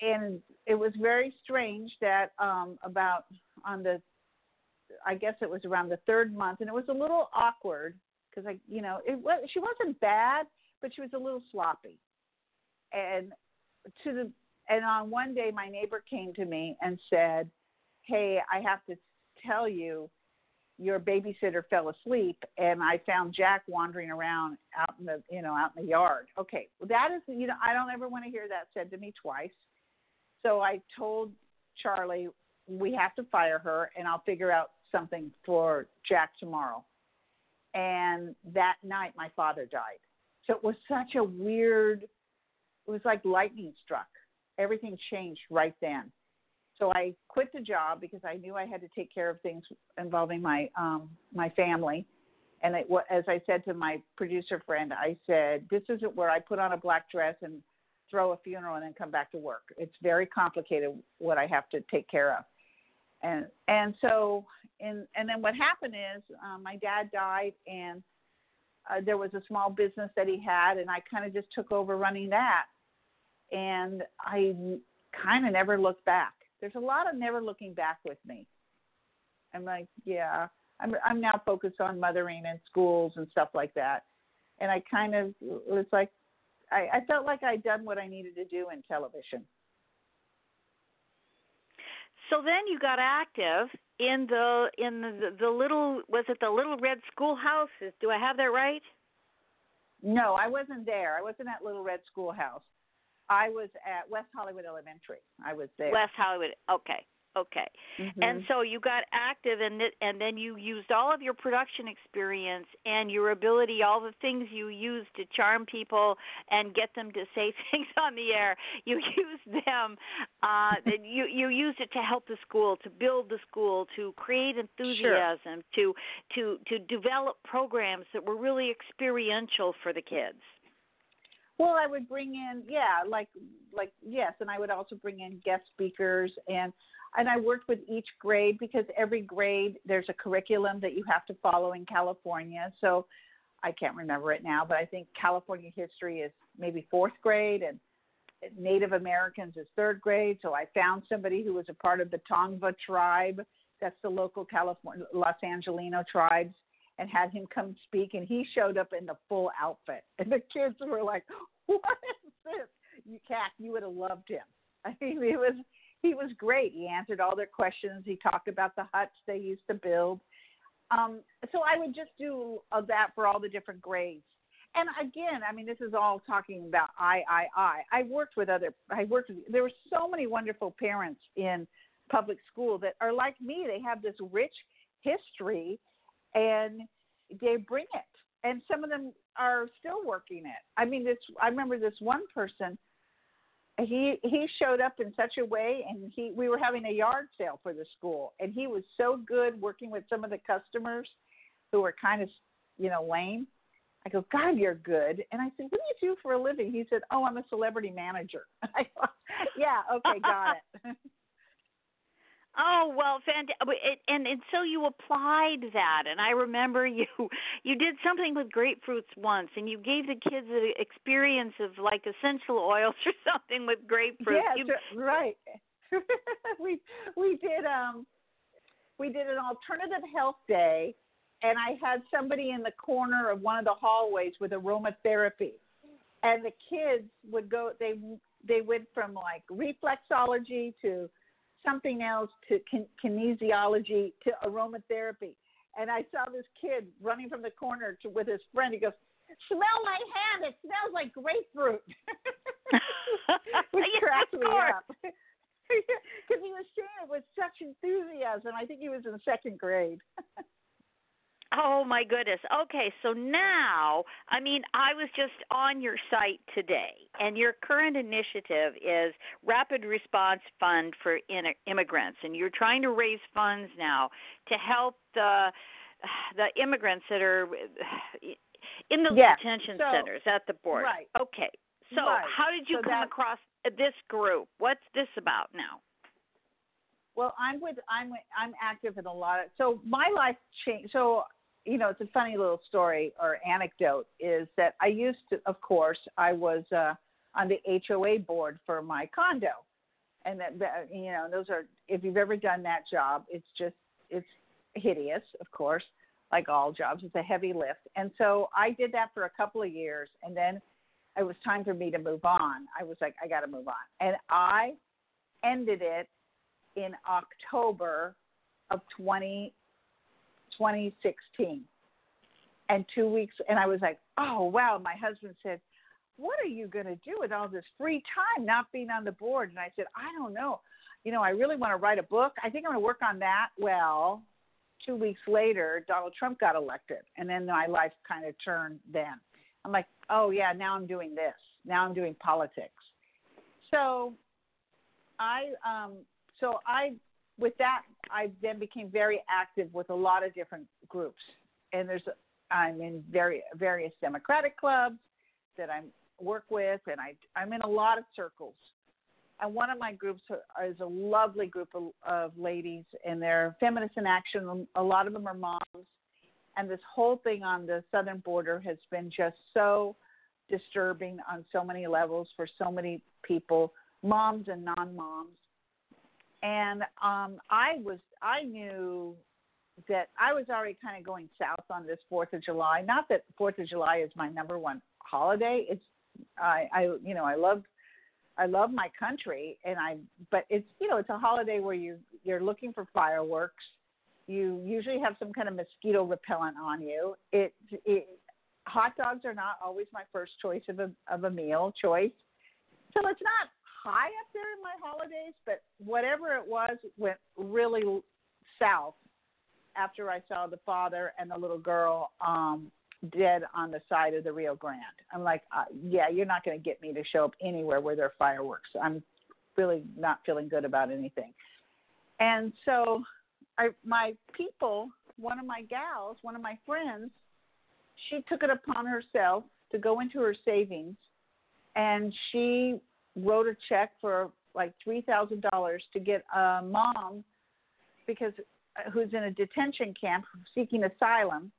S4: and it was very strange that um about on the I guess it was around the third month and it was a little awkward because I you know it was she wasn't bad but she was a little sloppy and to the and on one day, my neighbor came to me and said, Hey, I have to tell you, your babysitter fell asleep and I found Jack wandering around out in the you know out in the yard. Okay, well that is you know I don't ever want to hear that said to me twice. So I told Charlie we have to fire her and I'll figure out something for Jack tomorrow. And that night my father died. So it was such a weird it was like lightning struck everything changed right then. So I quit the job because I knew I had to take care of things involving my um, my family. And it, as I said to my producer friend, I said, "This isn't where I put on a black dress and throw a funeral and then come back to work. It's very complicated what I have to take care of." And and so and and then what happened is um, my dad died and uh, there was a small business that he had and I kind of just took over running that and I kind of never looked back. There's a lot of never looking back with me. I'm like, yeah, I'm I'm now focused on mothering and schools and stuff like that, and I kind of was like, I, I felt like I'd done what I needed to do in television.
S3: So then you got active in the in the, the little was it the little red schoolhouse? Do I have that right?
S4: No, I wasn't there. I wasn't at Little Red Schoolhouse. I was at West Hollywood Elementary. I was there.
S3: West Hollywood. Okay. Okay.
S4: Mhm.
S3: And so you got active and th- and then you used all of your production experience and your ability all the things you used to charm people and get them to say things on the air. You used them uh you you used it to help the school, to build the school, to create enthusiasm, to to to develop programs that were really experiential for the kids.
S4: Well, I would bring in, yeah, like like yes, and I would also bring in guest speakers and and I worked with each grade because every grade there's a curriculum that you have to follow in California. So I can't remember it now, but I think California history is maybe fourth grade and Native Americans is third grade. So I found somebody who was a part of the Tongva tribe. That's the local California Los Angelino tribes and had him come speak and he showed up in the full outfit and the kids were like what is this you cat you would have loved him i mean it was he was great. He answered all their questions. He talked about the huts they used to build. Um so i would just do uh, that for all the different grades. And again i mean this is all talking about i i i. I worked with other i worked with there were so many wonderful parents in public school that are like me. They have this rich history and they bring it. And some of them are still working it. I mean this i remember this one person he he showed up in such a way and he we were having a yard sale for the school and he was so good working with some of the customers who were kind of you know lame. I go god you're good. And i said what do you do for a living? He said oh i'm a celebrity manager. I thought yeah okay got it
S3: Oh well, fantastic! And and so you applied that, and I remember you you did something with grapefruits once, and you gave the kids the experience of like essential oils or something with grapefruit.
S4: Yes,
S3: you,
S4: right. we we did um we did an alternative health day, and I had somebody in the corner of one of the hallways with aromatherapy, and the kids would go they they went from like reflexology to something else to kin- kinesiology to aromatherapy. And I saw this kid running from the corner to, with his friend. He goes, "Smell my hand! It smells like grapefruit," which cracked me up because he was saying it with such enthusiasm. I think he was in second grade.
S3: Oh my goodness. Okay, so now, I mean, I was just on your site today, and your current initiative is Rapid Response Fund for in- Immigrants, and you're trying to raise funds now to help the the immigrants that are in the
S4: Yes,
S3: detention
S4: so-
S3: centers at the border.
S4: right.
S3: Okay. So,
S4: Right.
S3: how did you
S4: So
S3: come
S4: that-
S3: across this group? What's this about now?
S4: Well, I'm with I'm I'm active in a lot of so my life changed. So you know, it's a funny little story or anecdote is that I used to, of course, I was uh, on the HOA board for my condo, and that that, you know those are if you've ever done that job, it's just it's hideous, of course, like all jobs. It's a heavy lift, and so I did that for a couple of years, and then it was time for me to move on. I was like, I got to move on, and I ended it in October of 20, 2016. And two weeks, and I was like, oh, wow. My husband said, what are you going to do with all this free time not being on the board? And I said, I don't know. You know, I really want to write a book. I think I'm going to work on that. Well, two weeks later, Donald Trump got elected. And then my life kind of turned then. I'm like, oh, yeah, now I'm doing this. Now I'm doing politics. So I, um, so I, with that, I then became very active with a lot of different groups. And there's, I'm in very, various Democratic clubs that I work with, and I, I'm in a lot of circles. And one of my groups is a lovely group of, of ladies, and they're feminists in action. A lot of them are moms. And this whole thing on the southern border has been just so disturbing on so many levels for so many people, moms and non moms. And um, I was, I knew that I was already kind of going south on this Fourth of July. Not that Fourth of July is my number one holiday. It's, I, I, you know, I love, I love my country, and I, but it's, you know, it's a holiday where you you're looking for fireworks. You usually have some kind of mosquito repellent on you. It, it hot dogs are not always my first choice of a of a meal choice. So it's not high up there in my holidays, but whatever it was went really south after I saw the father and the little girl um dead on the side of the Rio Grande. I'm like, uh, yeah, you're not going to get me to show up anywhere where there are fireworks. I'm really not feeling good about anything. And so I my people, one of my gals, one of my friends, she took it upon herself to go into her savings and she wrote a check for like three thousand dollars to get a mom because uh, who's in a detention camp seeking asylum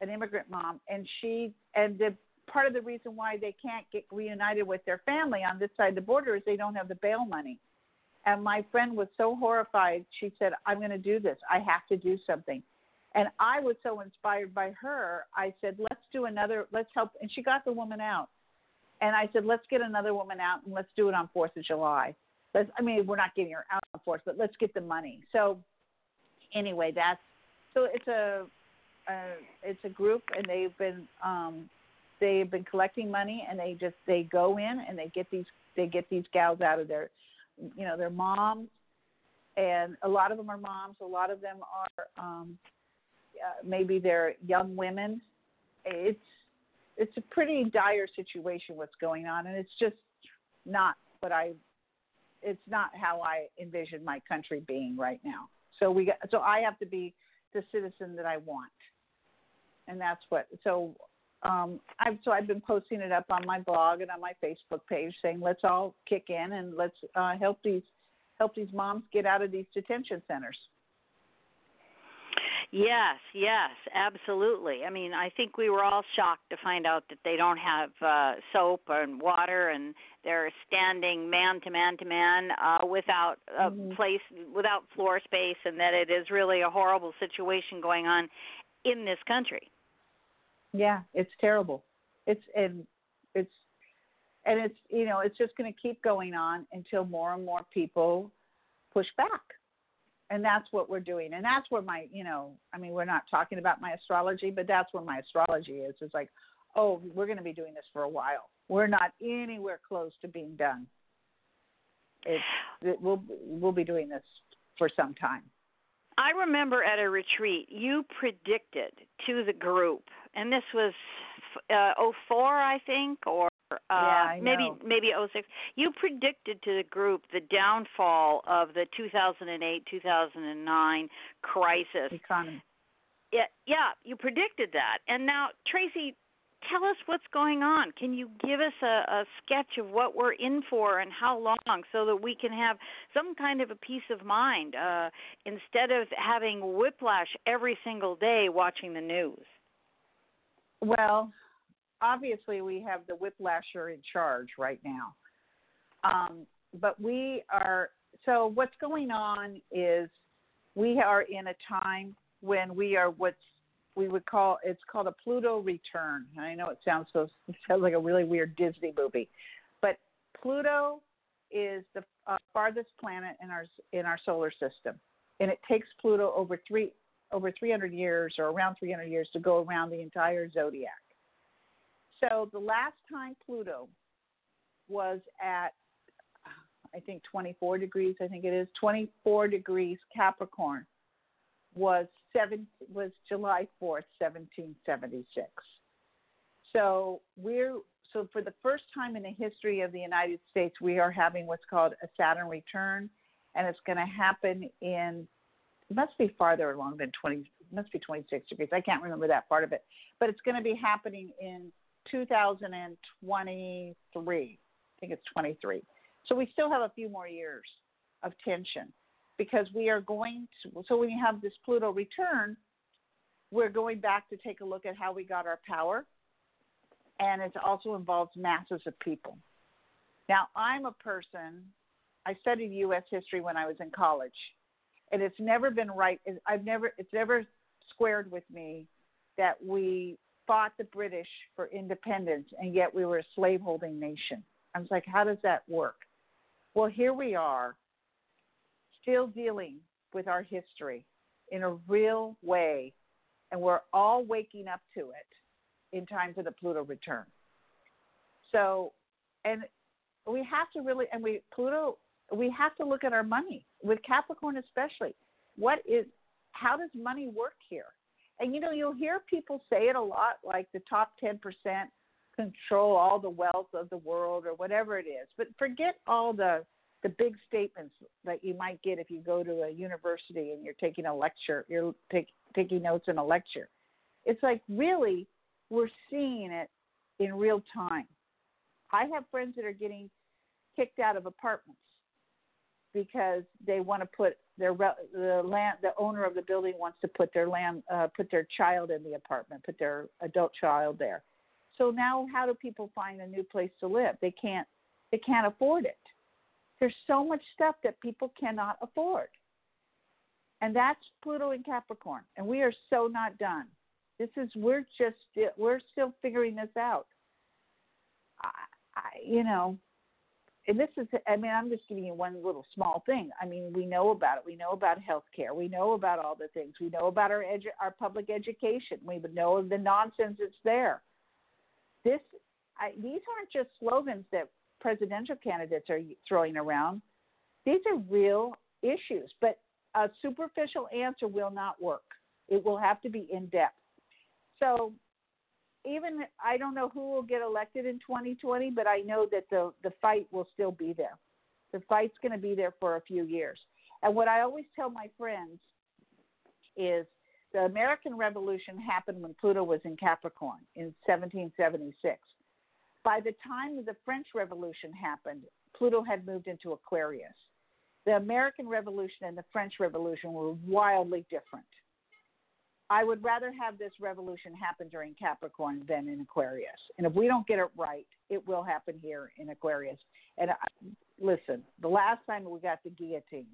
S4: an immigrant mom, and she and the part of the reason why they can't get reunited with their family on this side of the border is they don't have the bail money. And my friend was so horrified. She said, "I'm going to do this. I have to do something." And I was so inspired by her. I said, "Let's do another. Let's help." And she got the woman out. And I said, "Let's get another woman out, and let's do it on Fourth of July." Let's. I mean, we're not getting her out on Fourth, but let's get the money. So, anyway, that's so it's a uh, it's a group, and they've been um, they've been collecting money, and they just they go in and they get these they get these gals out of their you know their moms, and a lot of them are moms. A lot of them are um, uh, maybe they're young women. It's it's a pretty dire situation what's going on, and it's just not what I it's not how I envision my country being right now. So we got, so I have to be the citizen that I want and that's what. So um, I've so I've been posting it up on my blog and on my Facebook page, saying let's all kick in and let's uh, help these help these moms get out of these detention centers.
S3: Yes, yes, absolutely. I mean, I think we were all shocked to find out that they don't have uh, soap and water, and they're standing man to man to man uh, without a mm-hmm. place, without floor space, and that it is really a horrible situation going on in this country.
S4: Yeah, it's terrible. It's and it's and it's you know it's just going to keep going on until more and more people push back and that's what we're doing. And that's where my you know i mean we're not talking about my astrology but that's where my astrology is. It's like oh we're going to be doing this for a while. We're not anywhere close to being done. It's it, we'll we'll be doing this for some time.
S3: I remember at a retreat you predicted to the group and this was uh, 04, I think, or uh,
S4: yeah,
S3: maybe maybe 06. You predicted to the group the downfall of the 2008-2009 crisis.
S4: Economy.
S3: Yeah, yeah, you predicted that. And now, Tracy, tell us what's going on. Can you give us a, a sketch of what we're in for and how long so that we can have some kind of a peace of mind uh, instead of having whiplash every single day watching the news?
S4: Well, obviously we have the whiplasher in charge right now. Um, but we are so what's going on is we are in a time when we are what's we would call it's called a Pluto return. I know it sounds so it sounds like a really weird Disney movie, but Pluto is the uh, farthest planet in our in our solar system, and it takes Pluto over three over 300 years or around 300 years to go around the entire zodiac. So the last time Pluto was at, I think 24 degrees, I think it is 24 degrees Capricorn, was seven was July 4th, 1776. So we're so for the first time in the history of the United States, we are having what's called a Saturn return, and it's going to happen in it must be farther along than 20 must be 26 degrees i can't remember that part of it but it's going to be happening in 2023 i think it's 23 so we still have a few more years of tension because we are going to so when you have this pluto return we're going back to take a look at how we got our power. And it also involves masses of people. Now i'm a person i studied us history when i was in college and it's never been right. I've never, it's never squared with me that we fought the British for independence and yet we were a slaveholding nation. I was like, how does that work? Well, here we are, still dealing with our history in a real way, and we're all waking up to it in time for the Pluto return. So, and we have to really, and we Pluto, we have to look at our money with Capricorn especially. What is, how does money work here? And you know, you'll hear people say it a lot, like the top ten percent control all the wealth of the world or whatever it is. But forget all the the big statements that you might get if you go to a university and you're taking a lecture, you're take, taking notes in a lecture. It's like really, we're seeing it in real time. I have friends that are getting kicked out of apartments because they want to put their the land the owner of the building wants to put their land uh, put their child in the apartment, put their adult child there. So now, how do people find a new place to live? They can't they can't afford it. There's so much stuff that people cannot afford. And that's Pluto in Capricorn. And we are so not done. This is we're just we're still figuring this out. I, I you know, and this is I mean I'm just giving you one little small thing. I mean we know about it. We know about healthcare. We know about all the things. We know about our edu- our public education. We know the nonsense that's there. This I, these aren't just slogans that presidential candidates are throwing around. These are real issues, but a superficial answer will not work. It will have to be in depth. So, even I don't know who will get elected in 2020, but I know that the the fight will still be there. The fight's going to be there for a few years. And what I always tell my friends is the American Revolution happened when Pluto was in Capricorn in 1776. By the time the French Revolution happened, Pluto had moved into Aquarius. The American Revolution and the French Revolution were wildly different. I would rather have this revolution happen during Capricorn than in Aquarius. And if we don't get it right, it will happen here in Aquarius. And I, listen, the last time we got the guillotine,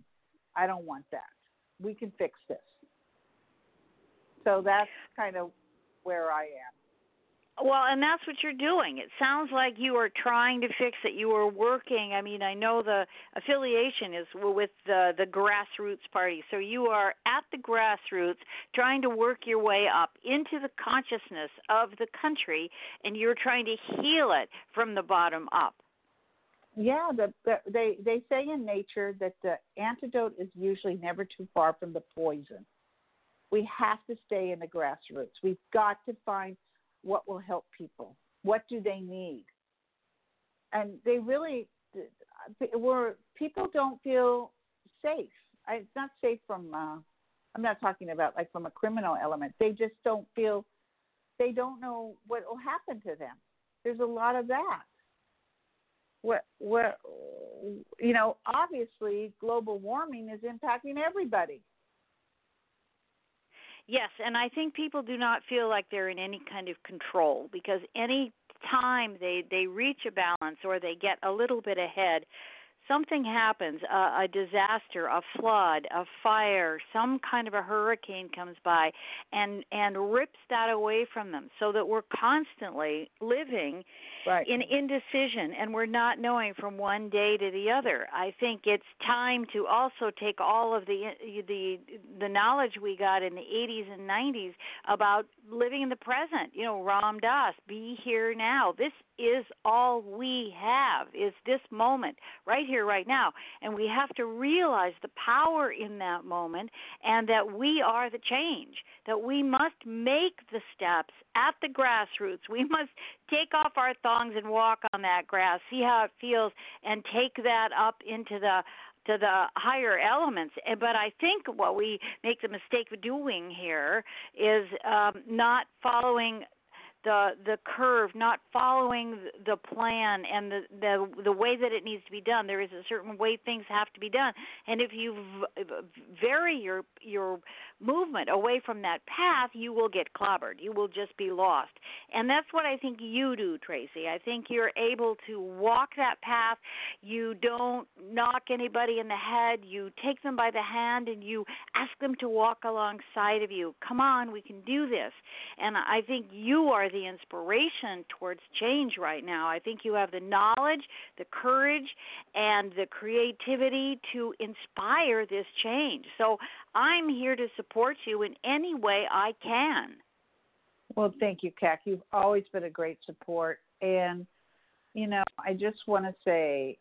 S4: I don't want that. We can fix this. So that's kind of where I am.
S3: Well, and that's what you're doing. It sounds like you are trying to fix it. You are working. I mean, I know the affiliation is with the the grassroots party. So you are at the grassroots trying to work your way up into the consciousness of the country and you're trying to heal it from the bottom up.
S4: Yeah, the, the, they they say in nature that the antidote is usually never too far from the poison. We have to stay in the grassroots. We've got to find what will help people. What do they need? And they really were people don't feel safe. I, it's not safe from. Uh, I'm not talking about like from a criminal element. They just don't feel. They don't know what will happen to them. There's a lot of that. What what you know, obviously global warming is impacting everybody.
S3: Yes, and I think people do not feel like they're in any kind of control because any time they they reach a balance or they get a little bit ahead, something happens a, a disaster a flood a fire some kind of a hurricane comes by and and rips that away from them so that we're constantly living
S4: right.
S3: in indecision and we're not knowing from one day to the other i think it's time to also take all of the the the knowledge we got in the 80s and 90s about living in the present you know ram dass be here now this is all we have is this moment right here right now and we have to realize the power in that moment and that we are the change that we must make the steps at the grassroots we must take off our thongs and walk on that grass see how it feels and take that up into the to the higher elements. But I think what we make the mistake of doing here is um, not following the the curve, not following the plan and the the the way that it needs to be done. There is a certain way things have to be done, and if you vary your your movement away from that path, you will get clobbered. You will just be lost, and that's what I think you do, Tracy. I think you're able to walk that path. You don't knock anybody in the head. You take them by the hand and you ask them to walk alongside of you. Come on, we can do this. And I think you are the inspiration towards change right now. I think you have the knowledge, the courage, and the creativity to inspire this change. So I'm here to support you in any way I can.
S4: Well, thank you, Kac. You've always been a great support. And you know, I just want to say,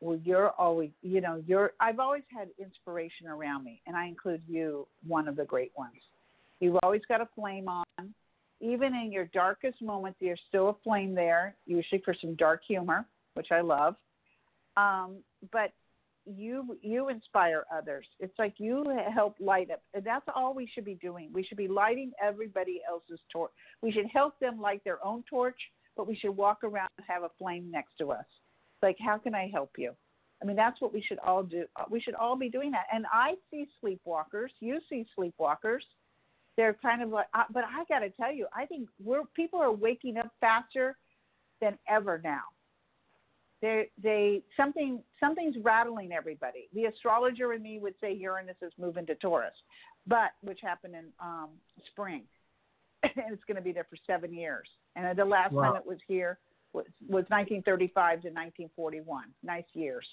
S4: well, you're always, you know, you're. I've always had inspiration around me, and I include you, one of the great ones. You've always got a flame on. Even in your darkest moments, there's still a flame there, usually for some dark humor, which I love. Um, but you you inspire others. It's like you help light up. And that's all we should be doing. We should be lighting everybody else's torch. We should help them light their own torch, but we should walk around and have a flame next to us. Like, how can I help you? I mean, that's what we should all do. We should all be doing that. And I see sleepwalkers. You see sleepwalkers. They're kind of like, but I got to tell you, I think we're people are waking up faster than ever now they they something something's rattling everybody. The astrologer in me would say Uranus is moving to Taurus, but which happened in um, spring, and it's going to be there for seven years. And the last wow. time it was here was was 1935 to 1941. Nice years.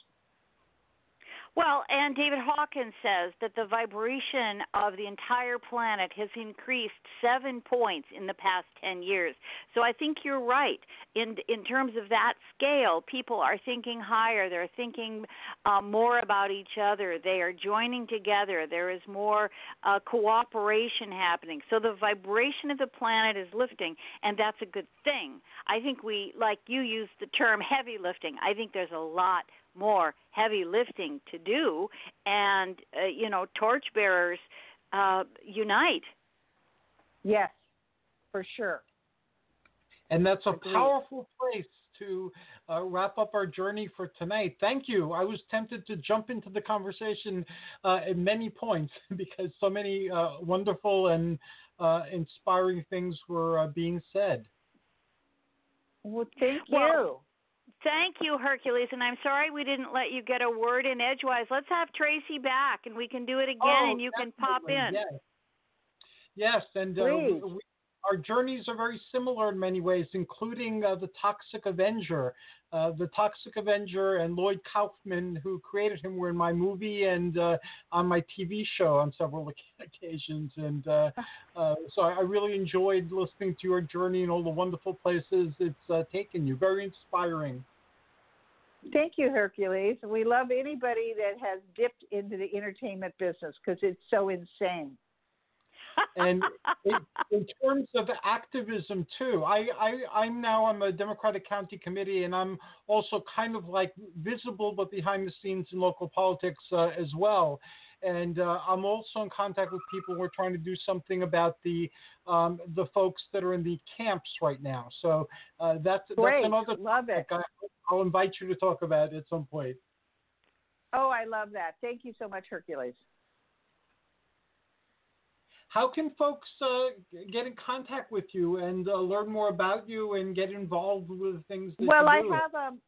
S3: Well, and David Hawkins says that the vibration of the entire planet has increased seven points in the past 10 years. So I think you're right. In, in terms of that scale, people are thinking higher. They're thinking uh, more about each other. They are joining together. There is more uh, cooperation happening. So the vibration of the planet is lifting, and that's a good thing. I think we, like you used the term heavy lifting, I think there's a lot more heavy lifting to do, and uh, you know, torchbearers uh, unite.
S4: Yes, for sure.
S2: And that's a powerful place to uh, wrap up our journey for tonight. Thank you. I was tempted to jump into the conversation uh, at many points because so many uh, wonderful and uh, inspiring things were uh, being said.
S4: Well, thank
S3: well,
S4: you.
S3: Thank you, Hercules, and I'm sorry we didn't let you get a word in edgewise. Let's have Tracy back, and we can do it again,
S2: oh,
S3: and you can pop in.
S2: Yes, yes and uh, we, our journeys are very similar in many ways, including uh, the Toxic Avenger. Uh, the Toxic Avenger and Lloyd Kaufman, who created him, were in my movie and uh, on my TV show on several occasions. And uh, uh, so I really enjoyed listening to your journey and all the wonderful places it's uh, taken you. Very inspiring.
S4: Thank you, Hercules. We love anybody that has dipped into the entertainment business because it's so insane
S2: and in, in terms of activism too, I, I I'm now on a Democratic County Committee, and I'm also kind of like visible but behind the scenes in local politics uh, as well. And uh, I'm also in contact with people. We're trying to do something about the um, the folks that are in the camps right now. So uh, that's
S4: Great.
S2: that's another
S4: love
S2: topic.
S4: it.
S2: I, I'll invite you to talk about at some point.
S4: Oh, I love that. Thank you so much, Hercules.
S2: How can folks uh, get in contact with you and uh, learn more about you and get involved with things?
S4: well, I have a um,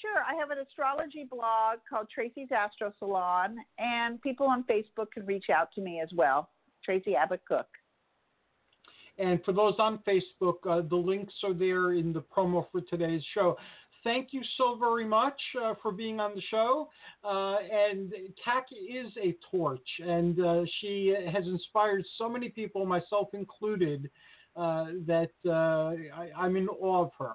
S4: sure. I have an astrology blog called Tracy's Astro Salon, and people on Facebook can reach out to me as well. Tracy Abbott Cook.
S2: And for those on Facebook, uh, the links are there in the promo for today's show thank you so very much uh, for being on the show. Uh, and Kac is a torch, and uh, she has inspired so many people, myself included, uh, that uh, I, am in awe of her.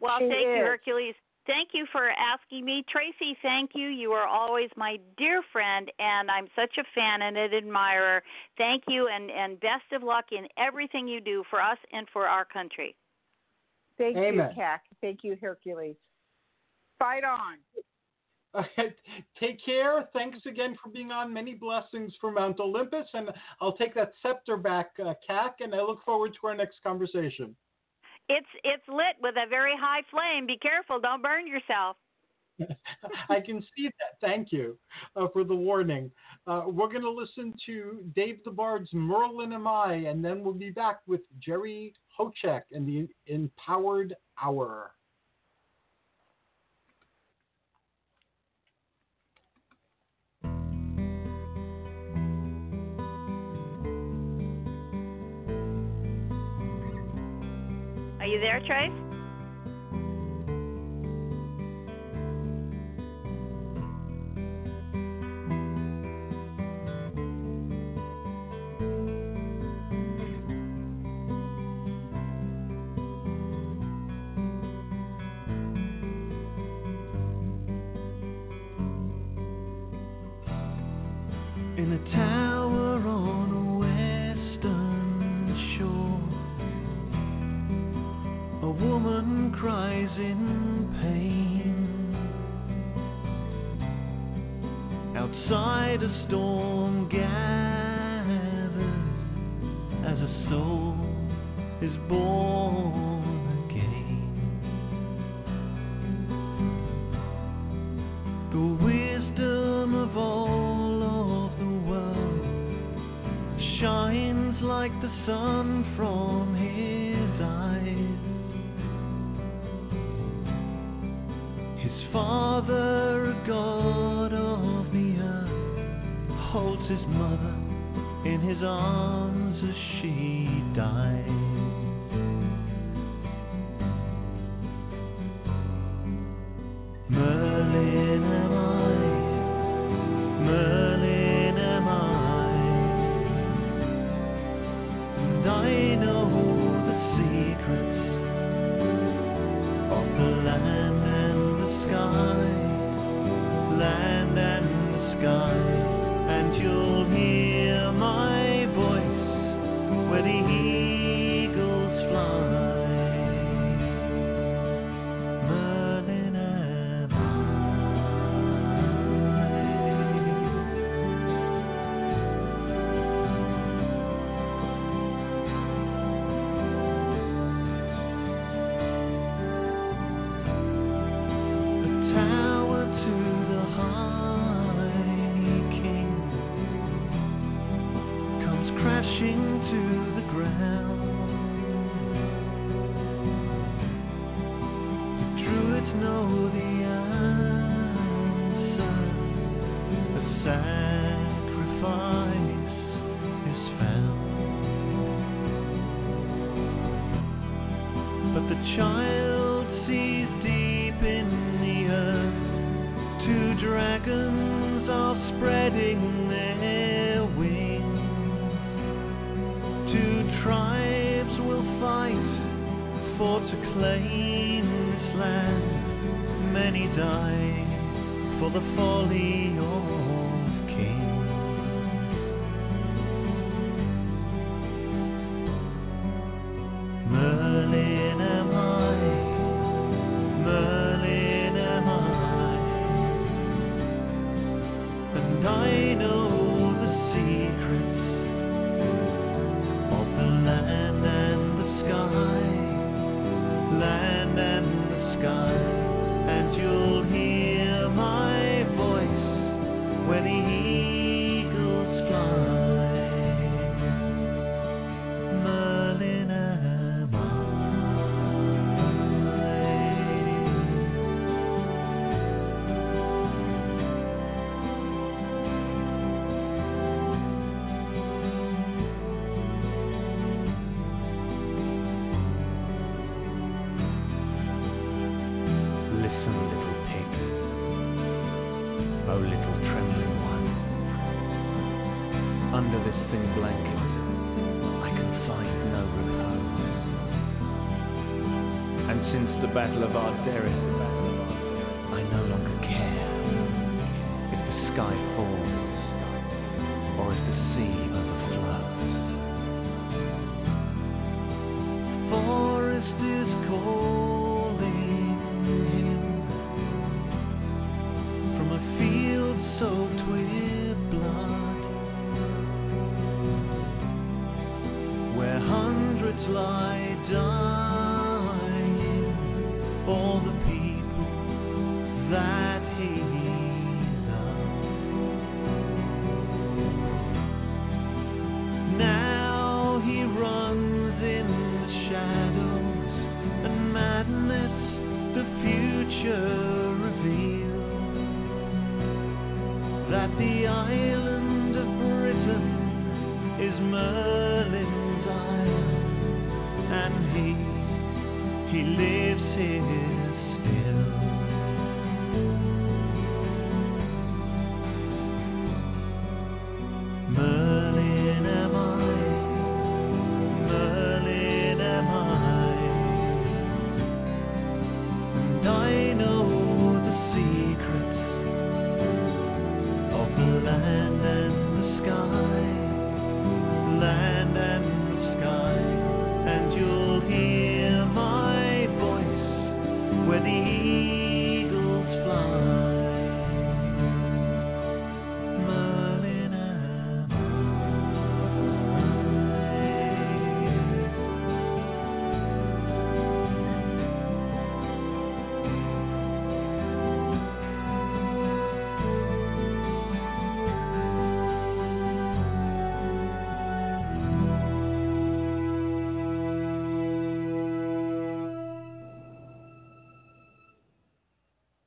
S3: Well,
S4: she
S3: thank
S4: is.
S3: you, Hercules. Thank you for asking me. Tracy, thank you. You are always my dear friend, and I'm such a fan and an admirer. Thank you, and, and best of luck in everything you do for us and for our country.
S4: Thank
S2: Amen.
S4: you, Kac. Thank you, Hercules. Fight on.
S2: Take care. Thanks again for being on. Many blessings for Mount Olympus. And I'll take that scepter back, uh, Kac, and I look forward to our next conversation.
S3: It's it's lit with a very high flame. Be careful, don't burn yourself.
S2: I can see that. Thank you uh, for the warning. Uh, we're going to listen to Dave DeBard's Merlin Am I, and then we'll be back with Jerry Hocek and the Empowered Hour.
S3: Are you there, Trace?
S5: In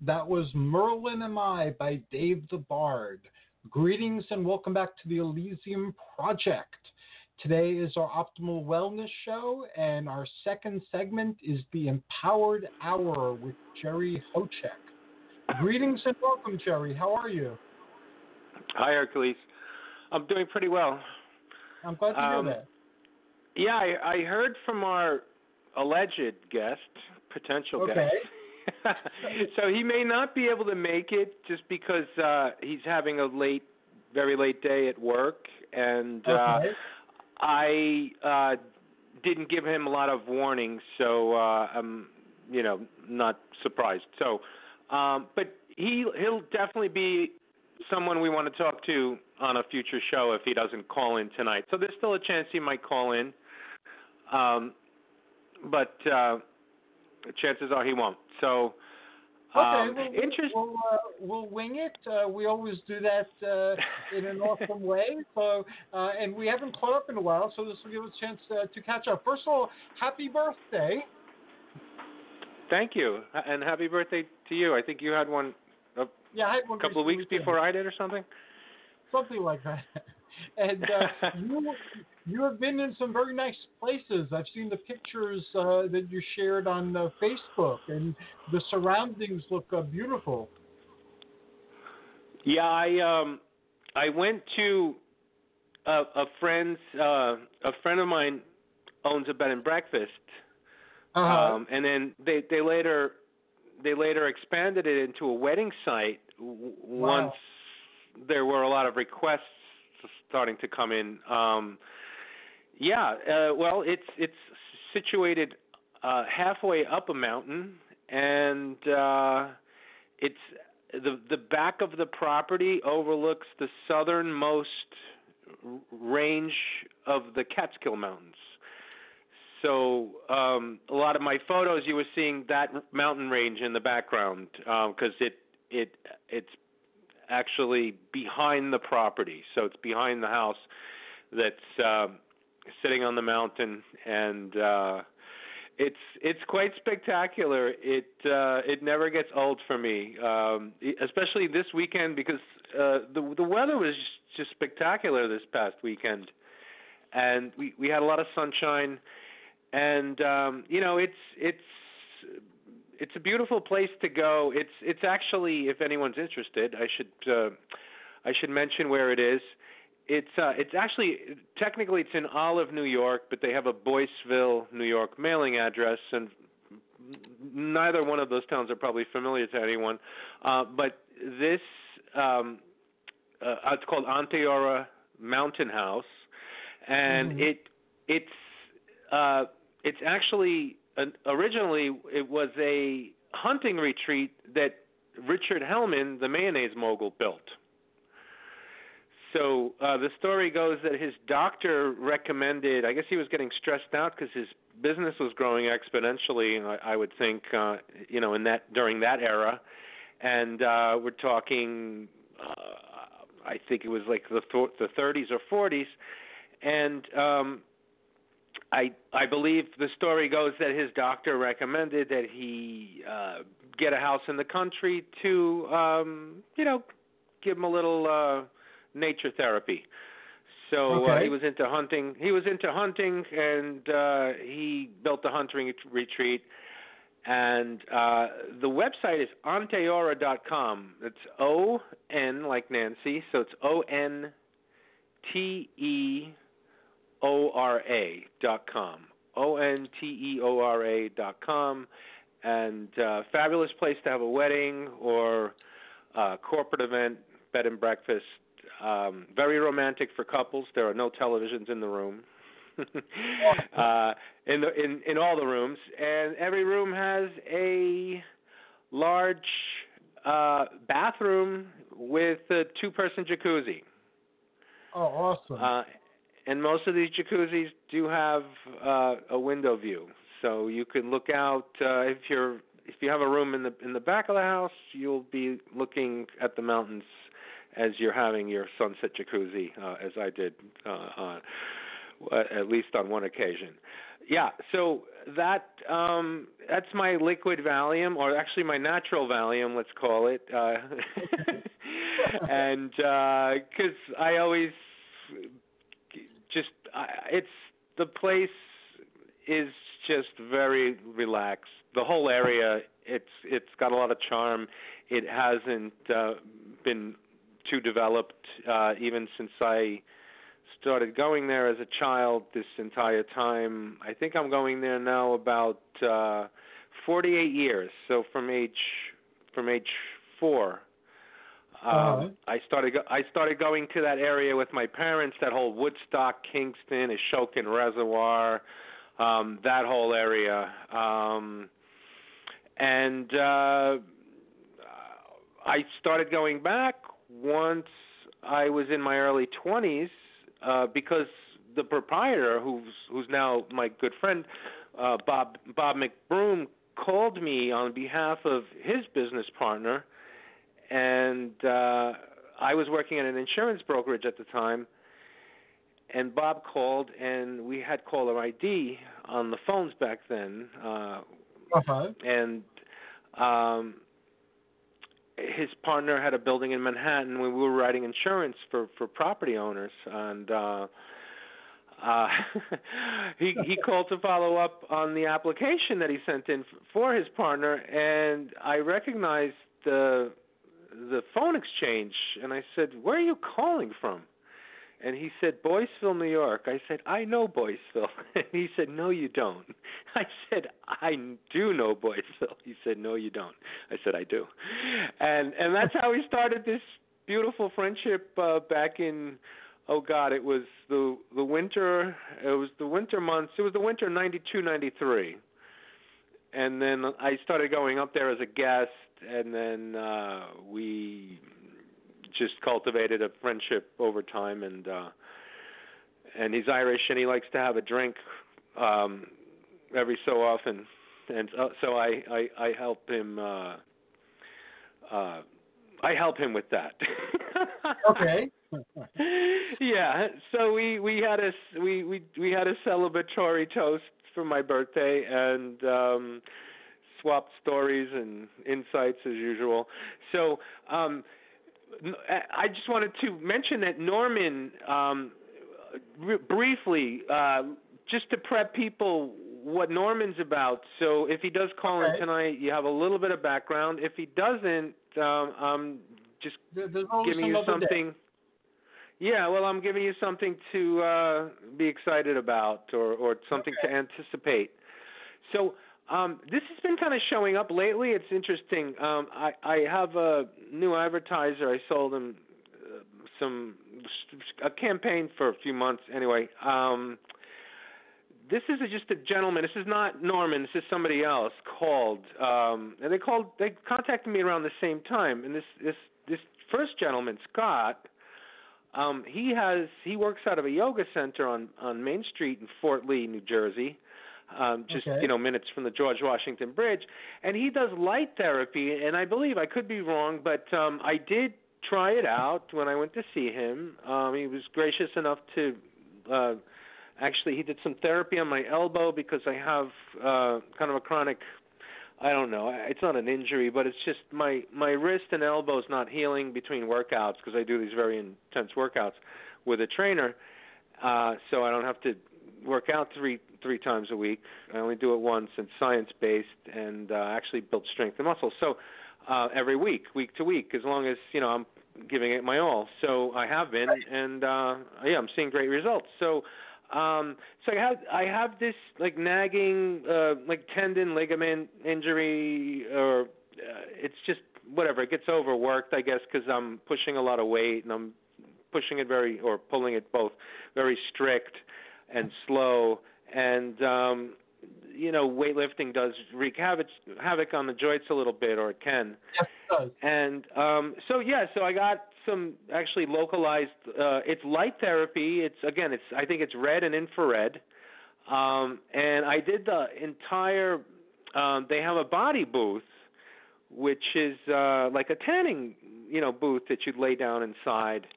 S5: That
S2: was Merlin Am I by Dave the Bard. Greetings and welcome back to the Elysium Project. Today is our Optimal Wellness Show, and our second segment is the Empowered Hour with Jerry Hocek. Greetings and welcome, Jerry. How are you?
S6: Hi, Hercules. I'm doing pretty well.
S2: I'm glad to
S6: Um,
S2: hear that.
S6: Yeah, I, I heard from our alleged guest, potential
S2: Okay.
S6: guest. so he may not be able to make it just because uh he's having a late very late day at work and uh I uh didn't give him a lot of warning, so uh I'm you know, not surprised. So um but he he'll definitely be someone we want to talk to on a future show if he doesn't call in tonight. So there's still a chance he might call in. Um but uh chances are he won't. So
S2: Okay,
S6: um
S2: we'll,
S6: interest
S2: we'll, uh, we'll wing it. Uh, we always do that uh, in an awesome way. So, uh, and we haven't caught up in a while, so this will give us a chance uh, to catch up. First of all, happy birthday!
S6: Thank you, and happy birthday to you. I think you had one
S2: Yeah, I had one
S6: a couple of weeks before I did, or something.
S2: something like that. And uh, you you have been in some very nice places. I've seen the pictures uh, that you shared on uh, Facebook, and the surroundings look uh, beautiful.
S6: Yeah, I um, I went to a, a friend's uh, a friend of mine owns a bed and breakfast,
S2: Uh-huh.
S6: um, and then they they later they later expanded it into a wedding site w-
S2: Wow.
S6: once there were a lot of requests starting to come in. Um, yeah, uh, well, it's it's situated uh, halfway up a mountain, and uh, it's the the back of the property overlooks the southernmost range of the Catskill Mountains. So um, a lot of my photos, you were seeing that mountain range in the background because it it it's actually behind the property, so it's behind the house that's um sitting on the mountain, and uh, it's it's quite spectacular. It uh, it never gets old for me, um, especially this weekend because uh, the the weather was just spectacular this past weekend, and we we had a lot of sunshine, and um, you know it's it's it's a beautiful place to go. It's it's actually, if anyone's interested, I should uh, I should mention where it is. It's uh, it's actually technically it's in Olive, New York, but they have a Boiceville, New York mailing address, and neither one of those towns are probably familiar to anyone. Uh, but this um, uh, it's called Onteora Mountain House, and
S2: Mhm.
S6: it it's uh, it's actually originally it was a hunting retreat that Richard Hellmann, the mayonnaise mogul, built. So uh, the story goes that his doctor recommended. I guess he was getting stressed out because his business was growing exponentially. I, I would think, uh, you know, in that during that era, and uh, we're talking. Uh, I think it was like the th- the 30s or 40s, and um, I I believe the story goes that his doctor recommended that he uh, get a house in the country to, um, you know, give him a little. Uh, nature therapy. So uh, he was into hunting. He was into hunting, and uh, he built a hunting retreat. And uh, the website is onteora.com. It's O N like Nancy, so it's O N T E O R A dot com. O N T E O R A dot com. And uh, fabulous place to have a wedding or uh, corporate event, bed and breakfast. Um, very romantic for couples. There are no televisions in the room. uh, in the in in all the rooms, and every room has a large uh, bathroom with a two-person jacuzzi.
S2: Oh, awesome.
S6: Uh, and most of these jacuzzis do have uh, a window view, so you can look out. Uh, if you're if you have a room in the in the back of the house, you'll be looking at the mountains as you're having your sunset jacuzzi, uh, as I did, uh, on, uh, at least on one occasion. yeah, so that um that's my liquid Valium, or actually my natural Valium, let's call it. Uh, and because uh, I always it's the place is just very relaxed. The whole area, it's it's got a lot of charm. It hasn't uh, been too developed uh, even since I started going there as a child. This entire time, I think I'm going there now about uh, 48 years. So from age from age four. Um, uh-huh. I started go- I started going to that area with my parents. That whole Woodstock, Kingston, Ashokan Reservoir, um, that whole area. Um, and uh, I started going back once I was in my early 20s uh, because the proprietor, who's who's now my good friend, uh, Bob Bob McBroom, called me on behalf of his business partner, and uh, I was working at an insurance brokerage at the time and Bob called, and we had caller ID on the phones back then. Uh,
S2: uh-huh.
S6: And um, his partner had a building in Manhattan. We were writing insurance for for property owners, and uh, uh, he he called to follow up on the application that he sent in for his partner, and I recognized the the phone exchange, and I said, "Where are you calling from?" And he said, Boiceville, New York. I said, I know Boiceville. And he said, No, you don't. I said, I do know Boiceville. He said, No, you don't. I said, I do. And and that's how we started this beautiful friendship uh, back in oh god, it was the the winter it was the winter months. It was the winter ninety two, ninety three. And then I started going up there as a guest and then uh we just cultivated a friendship over time and uh and he's Irish and he likes to have a drink um every so often and uh, so I I I help him uh uh I help him with that.
S2: okay.
S6: yeah, so we we had a we we we had a celebratory toast for my birthday and um swapped stories and insights as usual. So um I just wanted to mention that Norman, um, r- briefly, uh, just to prep people what Norman's about. So if he does call okay. in tonight, you have a little bit of background. If he doesn't, um, I'm just
S2: There's
S6: giving you something. Yeah, well, I'm giving you something to uh, be excited about, or or something okay. to anticipate. So um, this has been kind of showing up lately. It's interesting. Um, I, I have a new advertiser. I sold him uh, some a campaign for a few months. Anyway, um, this is a, just a gentleman. This is not Norman. This is somebody else called. Um, and they called. They contacted me around the same time. And this this this first gentleman, Scott. Um, he has he works out of a yoga center on on Main Street in Fort Lee, New Jersey um, just
S2: okay.
S6: you know minutes from the George Washington Bridge, and he does light therapy. And I believe I could be wrong, but um, I did try it out when I went to see him. Um, he was gracious enough to. Uh, actually, he did some therapy on my elbow because I have uh, kind of a chronic. I don't know. It's not an injury, but it's just my my wrist and elbow is not healing between workouts because I do these very intense workouts with a trainer. Uh, so I don't have to work out three three times a week. I only do it once. It's science based and uh, actually build strength and muscle. So uh, every week, week to week, as long as you know I'm giving it my all. So I have been, and uh, yeah, I'm seeing great results. So. Um, so I have I have this like nagging uh, like tendon ligament injury, or uh, it's just whatever. It gets overworked, I guess, because I'm pushing a lot of weight and I'm pushing it very or pulling it both very strict and slow and um you know weightlifting does wreak havoc havoc on the joints a little bit or it can.
S2: Yes it does.
S6: And um so yeah so i got some actually localized uh it's light therapy. It's again it's i think it's red and infrared. Um and i did the entire um they have a body booth which is uh like a tanning you know booth that you'd lay down inside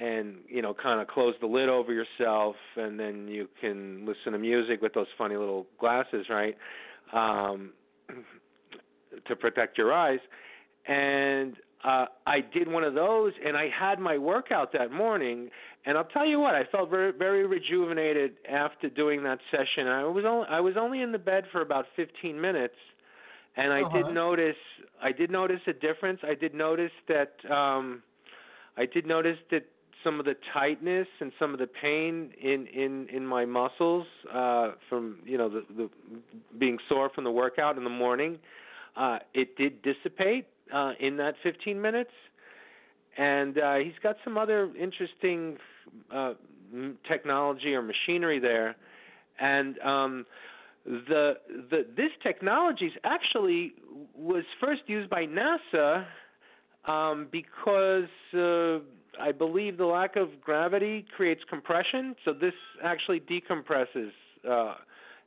S6: and you know kind of close the lid over yourself and then you can listen to music with those funny little glasses right um to protect your eyes. And uh I did one of those and I had my workout that morning and I'll tell you what I felt very very rejuvenated after doing that session. I was only I was only in the bed for about 15 minutes and I
S2: Uh-huh.
S6: did notice I did notice a difference. I did notice that um I did notice that some of the tightness and some of the pain in in in my muscles uh from you know the the being sore from the workout in the morning uh it did dissipate uh in that 15 minutes. And uh he's got some other interesting uh technology or machinery there. And um the the this technology actually was first used by NASA um, because uh, I believe the lack of gravity creates compression. So this actually decompresses uh,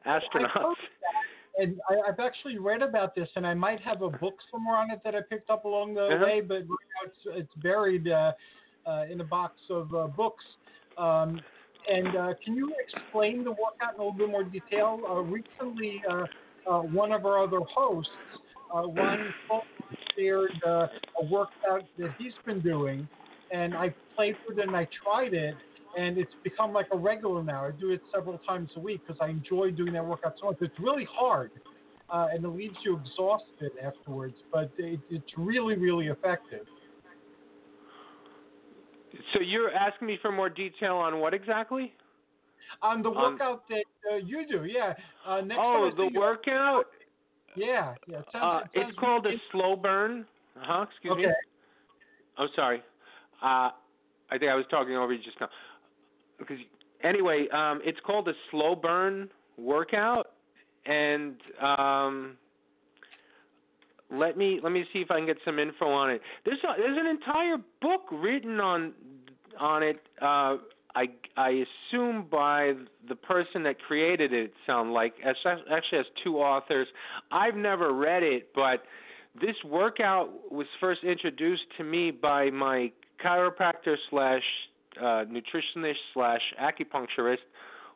S6: astronauts.
S2: that, and I, I've actually read about this, and I might have a book somewhere on it that I picked up along the
S6: Uh-huh.
S2: way, but right now it's, it's buried uh, uh, in a box of uh, books. Um, and uh, can you explain the workout in a little bit more detail? Uh, recently, uh, uh, one of our other hosts, uh, Ron Fulton, shared uh, a workout that he's been doing, and I played with it and I tried it, and it's become like a regular now. I do it several times a week because I enjoy doing that workout so much. It's really hard, uh, and it leaves you exhausted afterwards, but it, it's really, really effective.
S6: So you're asking me for more detail on what exactly?
S2: On the workout that uh, you do, yeah. Uh, next
S6: oh, the workout.
S2: Yeah, yeah. It
S6: Uh,
S2: sounds, it
S6: it's called a slow burn. Huh? Excuse
S2: Okay.
S6: me. I'm sorry. Uh, I think I was talking over you just now. Because anyway, um, it's called a slow burn workout, and um, let me let me see if I can get some info on it. There's a, there's an entire book written on on it. Uh, I I assume by the person that created it. It sound like actually has two authors. I've never read it, but this workout was first introduced to me by my chiropractor slash uh, nutritionist slash acupuncturist,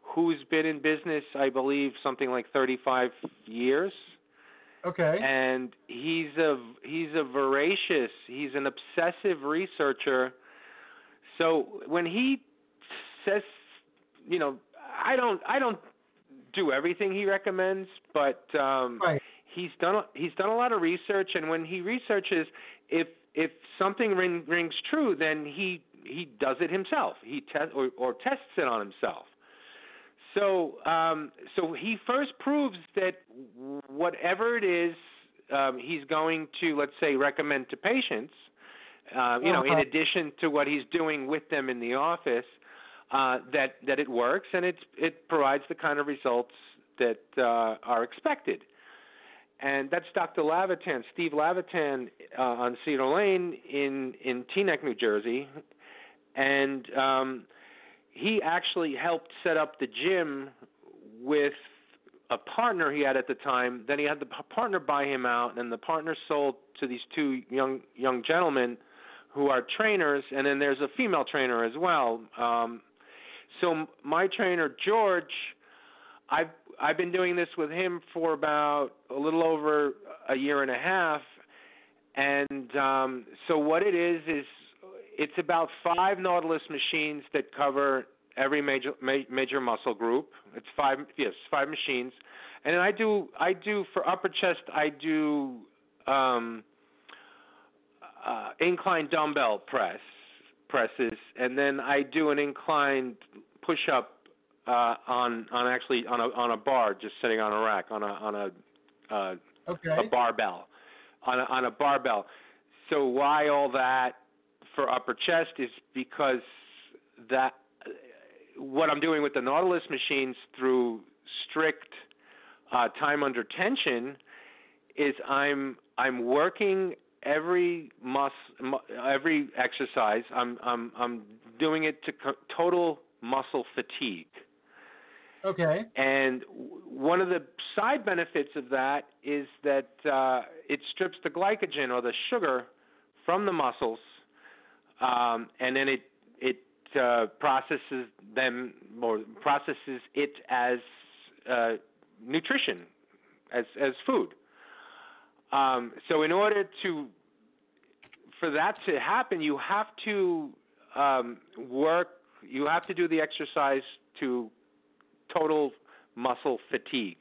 S6: who's been in business, I believe, something like 35 years
S2: Okay.
S6: and he's a he's a voracious he's an obsessive researcher so when he says you know i don't i don't do everything he recommends but um
S2: Right.
S6: he's done a- he's done a lot of research and when he researches if if something ring, rings true then he he does it himself he test or, or tests it on himself so, um, so he first proves that whatever it is um, he's going to, let's say, recommend to patients, uh, you know, in
S2: Uh-huh.
S6: addition to what he's doing with them in the office, uh, that that it works and it's it provides the kind of results that uh, are expected. And that's Dr. Lavitan, Steve Lavitan, uh, on Cedar Lane in in Teaneck, New Jersey, and um, he actually helped set up the gym with a partner he had at the time. Then he had the partner buy him out, and the partner sold to these two young young gentlemen who are trainers, and then there's a female trainer as well. Um, so my trainer George, I've I've been doing this with him for about a little over a year and a half, and um, so what it is is it's about five Nautilus machines that cover every major ma- major muscle group. It's five yes five machines, and then I do I do for upper chest I do um, uh, incline dumbbell press presses, and then I do an inclined push up uh, on on actually on a on a bar just sitting on a rack on a on a uh,
S2: Okay.
S6: a barbell on a, on a barbell. So why all that for upper chest is because that what I'm doing with the Nautilus machines through strict uh, time under tension is I'm I'm working every mus every exercise. I'm I'm I'm doing it to co- total muscle fatigue.
S2: Okay.
S6: And one of the side benefits of that is that uh, it strips the glycogen or the sugar from the muscles, um, and then it it uh, processes them or processes it as uh, nutrition, as as food. Um, so in order to for that to happen, you have to um, work. You have to do the exercise to total muscle fatigue.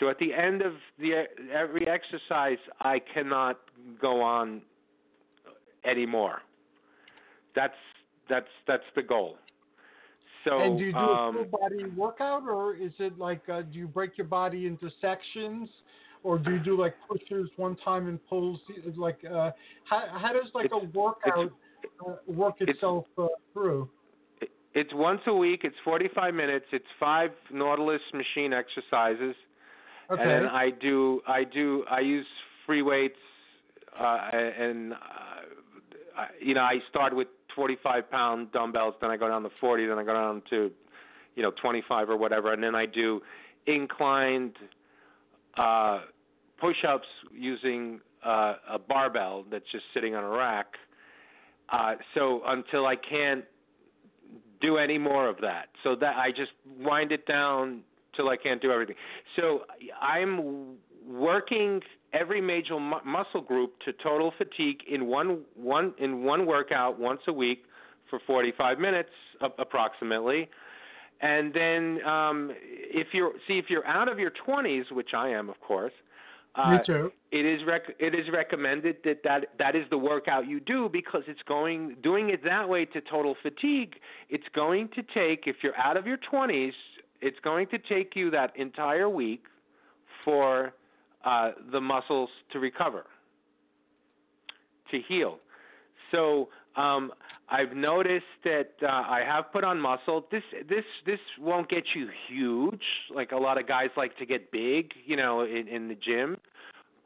S6: So at the end of the every exercise, I cannot go on anymore. That's that's that's the goal. So
S2: and do you do
S6: um,
S2: a full body workout, or is it like uh, do you break your body into sections, or do you do like pushers one time and pulls? Like uh, how how does like a workout uh, work
S6: it's-
S2: itself uh, through?
S6: It's once a week. It's 45 minutes. It's five Nautilus machine exercises,
S2: Okay.
S6: and I do I do I use free weights, uh, and uh, I, you know I start with 45 pound dumbbells, then I go down to 40, then I go down to you know 25 or whatever, and then I do inclined uh, push-ups using uh, a barbell that's just sitting on a rack. Uh, so until I can't do any more of that. So that I just wind it down till I can't do everything. So I'm working every major mu- muscle group to total fatigue in one one in one workout once a week for 45 minutes approximately. And then um if you're see if you're out of your 20s, which I am of course, uh,
S2: Me too.
S6: it is rec- it is recommended that, that that is the workout you do because it's going doing it that way to total fatigue. It's going to take if you're out of your 20s, it's going to take you that entire week for uh, the muscles to recover, to heal. So um, I've noticed that uh, I have put on muscle. This this this won't get you huge. Like a lot of guys like to get big, you know, in, in the gym.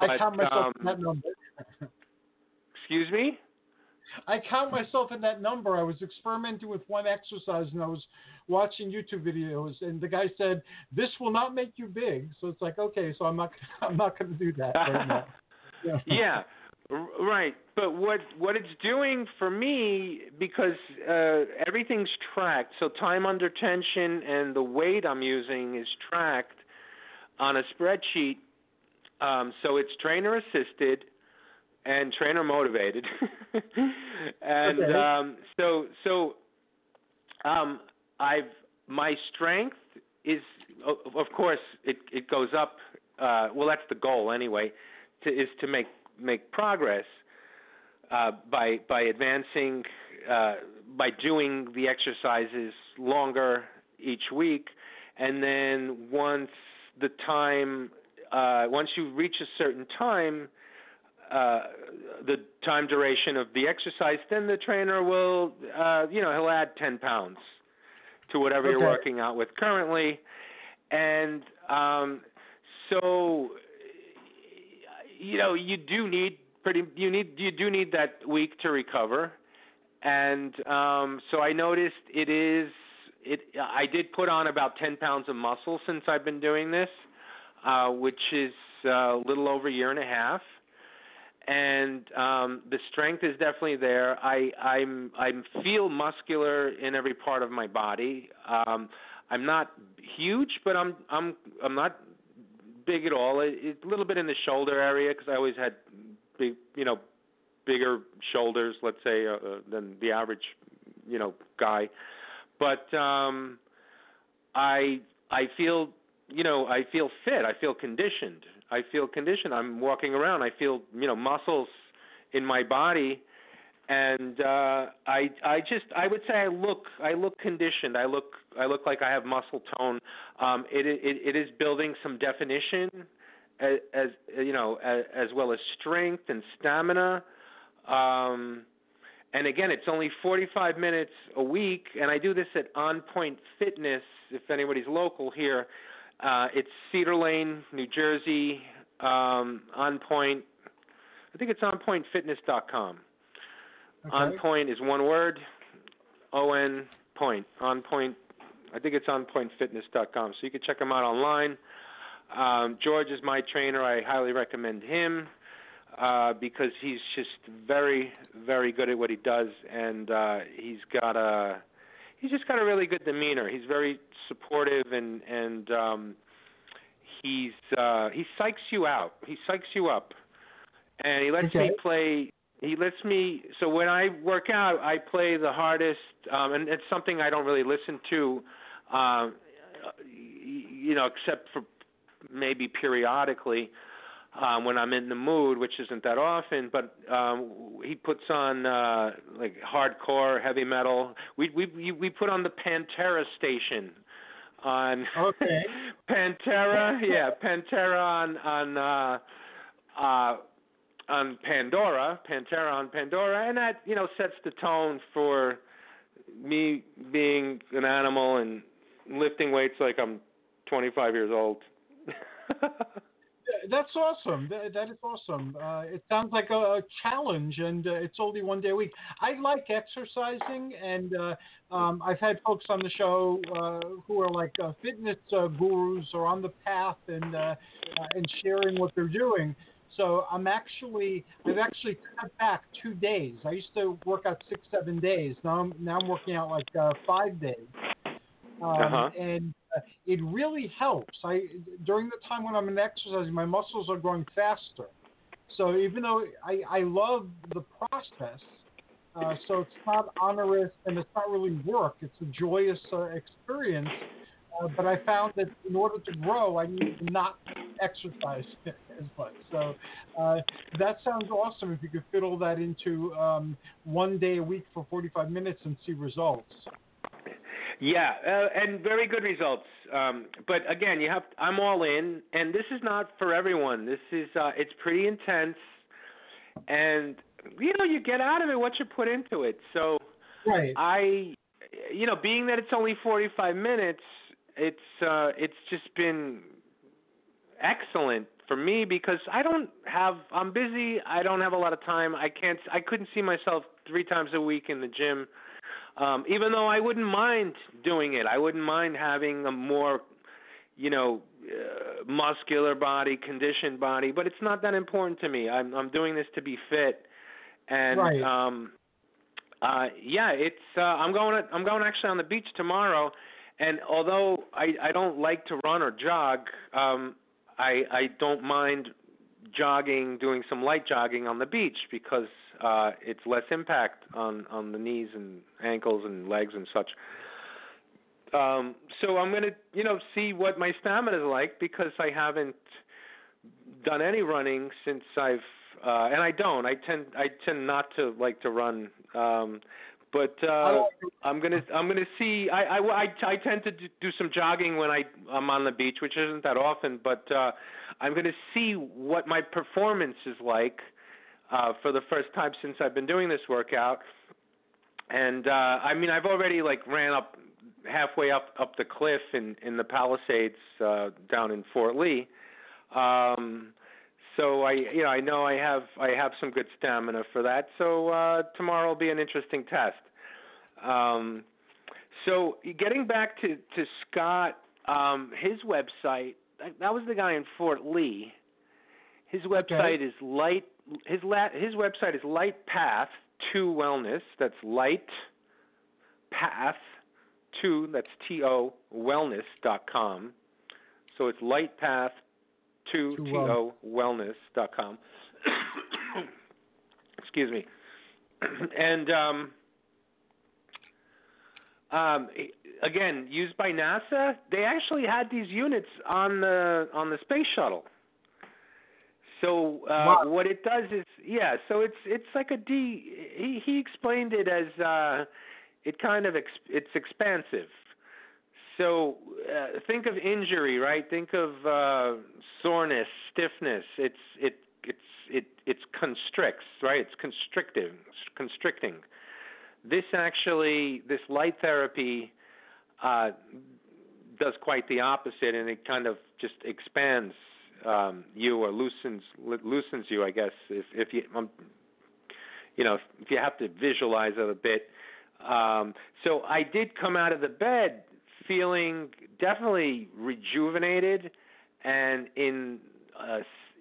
S2: I count myself
S6: um,
S2: in that number.
S6: Excuse me.
S2: I count myself in that number. I was experimenting with one exercise and I was watching YouTube videos and the guy said, "This will not make you big." So it's like, okay, so I'm not I'm not going to do that right. Yeah.
S6: yeah, right. But what what it's doing for me because uh, everything's tracked. So time under tension and the weight I'm using is tracked on a spreadsheet. Um, so it's trainer assisted and trainer motivated. and
S2: Okay.
S6: um, so so um, I've my strength is of course it it goes up. Uh, well, that's the goal anyway to, is to make make progress uh, by by advancing uh, by doing the exercises longer each week, and then once the time uh, once you reach a certain time. Uh, the time duration of the exercise, then the trainer will, uh, you know, he'll add 10 pounds to whatever you're working out with currently, and um, so you know you do need pretty you need you do need that week to recover. And um so i noticed it is it i did put on about 10 pounds of muscle since i've been doing this uh which is uh, a little over a year and a half. And um the strength is definitely there. I i'm i feel muscular in every part of my body. Um i'm not huge but i'm i'm i'm not big at all. It, it, a little bit in the shoulder area because I always had big, you know, bigger shoulders, let's say, uh, uh, than the average, you know, guy. But um, I I feel, you know, I feel fit. I feel conditioned. I feel conditioned. I'm walking around. I feel, you know, muscles in my body and uh i i just i would say i look i look conditioned i look i look like i have muscle tone um it it, it is building some definition as, as you know as, as well as strength and stamina um and again it's only 45 minutes a week and i do this at on point fitness if anybody's local here uh it's cedar lane new jersey um on point i think it's on onpointfitness.com on
S2: Okay.
S6: point is one word. O N point. On point. I think it's on point onpointfitness.com. So you can check them out online. Um, George is my trainer. I highly recommend him uh, because he's just very, very good at what he does, and uh, he's got a he's just got a really good demeanor. He's very supportive and and um he's uh he psychs you out. He psychs you up. And he lets
S2: Okay.
S6: me play he lets me so when I work out I play the hardest um and it's something I don't really listen to um you know except for maybe periodically um when I'm in the mood which isn't that often but um he puts on uh like hardcore heavy metal we we we put on the Pantera station on
S2: Okay.
S6: Pantera yeah Pantera on on uh uh on Pandora, Pantera on Pandora, and that you know sets the tone for me being an animal and lifting weights like I'm 25 years old.
S2: That's awesome. That, that is awesome. Uh, it sounds like a, a challenge, and uh, it's only one day a week. I like exercising, and uh, um, I've had folks on the show uh, who are like uh, fitness uh, gurus or on the path and uh, uh, and sharing what they're doing. So I'm actually I've actually cut back two days. I used to work out six seven days. Now I'm now I'm working out like uh, five days. Um,
S6: Uh-huh.
S2: And it really helps. I during the time when I'm in exercising, my muscles are growing faster. So even though I, I love the process, uh, so it's not onerous and it's not really work. It's a joyous uh, experience. Uh, but I found that in order to grow, I need to not exercise as much. So uh, that sounds awesome if you could fit all that into um, one day a week for 45 minutes and see results.
S6: Yeah, uh, and very good results. Um, but again, you have I'm all in, and this is not for everyone. This is uh, it's pretty intense, and you know you get out of it what you put into it. So
S2: Right.
S6: I, you know, being that it's only 45 minutes, it's uh, it's just been excellent for me because I don't have I'm busy. I don't have a lot of time. I can't I couldn't see myself three times a week in the gym. Um, even though I wouldn't mind doing it, I wouldn't mind having a more, you know, uh, muscular body, conditioned body. But it's not that important to me. I'm I'm doing this to be fit, and
S2: Right.
S6: um, uh, yeah, it's. Uh, I'm going. I'm going actually on the beach tomorrow, and although I I don't like to run or jog, um, I I don't mind jogging, doing some light jogging on the beach because uh, it's less impact on on the knees and ankles and legs and such. Um, so I'm gonna, you know, see what my stamina is like because I haven't done any running since I've, uh, and I don't. I tend, I tend not to like to run. Um, but uh, I'm gonna, I'm gonna see. I, I, I, I tend to do do some jogging when I, I'm on the beach, which isn't that often. But uh, I'm gonna see what my performance is like uh, for the first time since I've been doing this workout. And uh, I mean, I've already like ran up halfway up up the cliff in in the Palisades uh, down in Fort Lee. Um, so I you know I know I have I have some good stamina for that. So uh, tomorrow will be an interesting test. Um, so getting back to to Scott, um, his website that, that was the guy in Fort Lee. His website is light. His la, his website is Light Path to Wellness. That's Light Path to that's T O Wellness dot com. So it's Light Path to
S2: To
S6: T O Wellness dot com. Excuse me. and um, um, again, used by NASA. They actually had these units on the on the space shuttle. So uh,
S2: Wow.
S6: what it does is, yeah. So it's it's like a D. He he explained it as uh, it kind of ex, it's expansive. So uh, think of injury, right? Think of uh, soreness, stiffness. It's it it's it it's constricts, right? It's constrictive, constricting. This actually, this light therapy uh, does quite the opposite, and it kind of just expands um, you or loosens loosens you, I guess. If if you um, you know if you have to visualize it a bit. Um, so I did come out of the bed feeling definitely rejuvenated and in uh,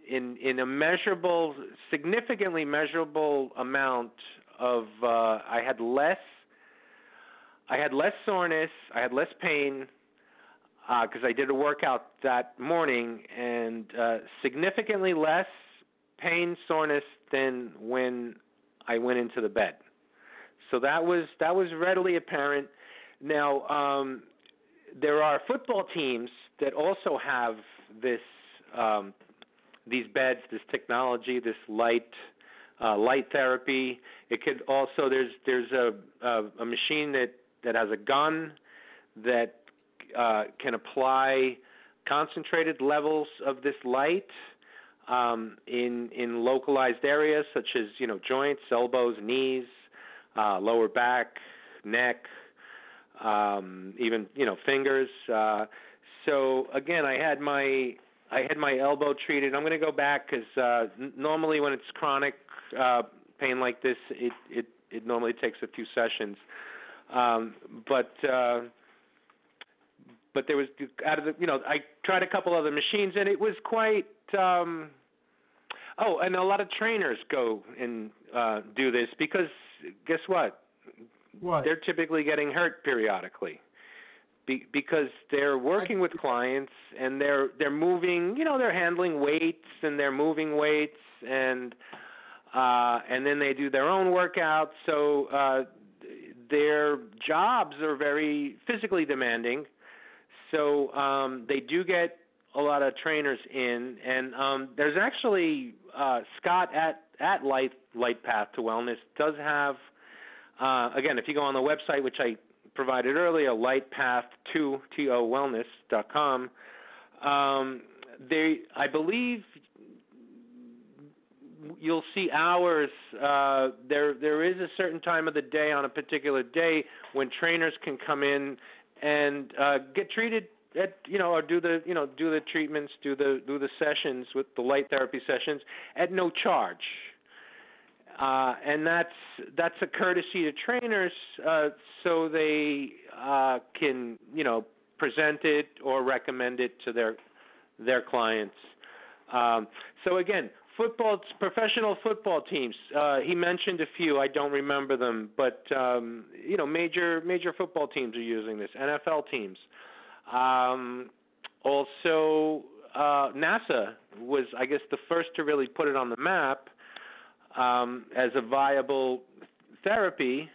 S6: in in a measurable, significantly measurable amount of uh, I had less I had less soreness, I had less pain because uh, I did a workout that morning, and uh, significantly less pain soreness than when I went into the bed. So that was that was readily apparent. Now um, there are football teams that also have this um, these beds, this technology, this light uh, light therapy. It could also there's there's a, a a machine that that has a gun that uh, can apply concentrated levels of this light um, in in localized areas such as you know joints, elbows, knees, uh, lower back, neck, um, even you know fingers. Uh, so again, I had my I had my elbow treated. I'm going to go back because uh, n- normally when it's chronic uh, pain like this, it it it normally takes a few sessions. Um, but uh, but there was out of the you know I tried a couple other machines and it was quite. Um, oh, and a lot of trainers go and uh, do this because guess what?
S2: What?
S6: They're typically getting hurt periodically. Be, because they're working with clients and they're they're moving, you know, they're handling weights and they're moving weights and uh and then they do their own workouts. So uh their jobs are very physically demanding. So um they do get a lot of trainers in and um there's actually uh Scott at at Light Light Path to Wellness does have uh, again, if you go on the website, which I provided earlier, lightpath2 to wellness.com, um, they, I believe, you'll see hours. Uh, there, there is a certain time of the day on a particular day when trainers can come in and uh, get treated at you know or do the you know do the treatments do the do the sessions with the light therapy sessions at no charge uh, and that's that's a courtesy to trainers, uh, so they uh, can you know present it or recommend it to their their clients. Um, so again, football professional football teams. Uh, he mentioned a few. I don't remember them, but um, you know major major football teams are using this. NFL teams. Um, also, uh, NASA was I guess the first to really put it on the map um, as a viable therapy.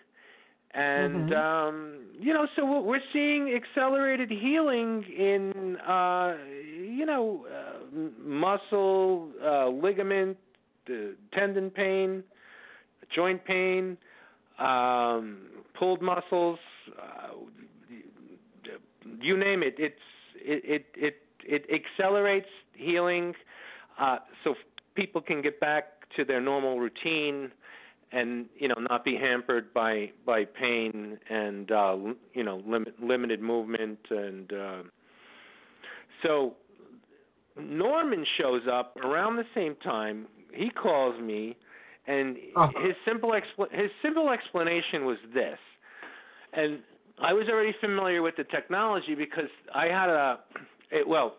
S6: And
S2: Mhm.
S6: um, you know, so we're seeing accelerated healing in uh, you know uh, muscle, uh, ligament, uh, tendon pain, joint pain, um, pulled muscles, uh, you name it. It's it it it, it accelerates healing, uh, so people can get back to their normal routine and you know not be hampered by by pain and uh you know limit, limited movement and uh so Norman shows up around the same time. He calls me and
S2: Oh.
S6: his simple expl- his simple explanation was this. And I was already familiar with the technology because I had a it, well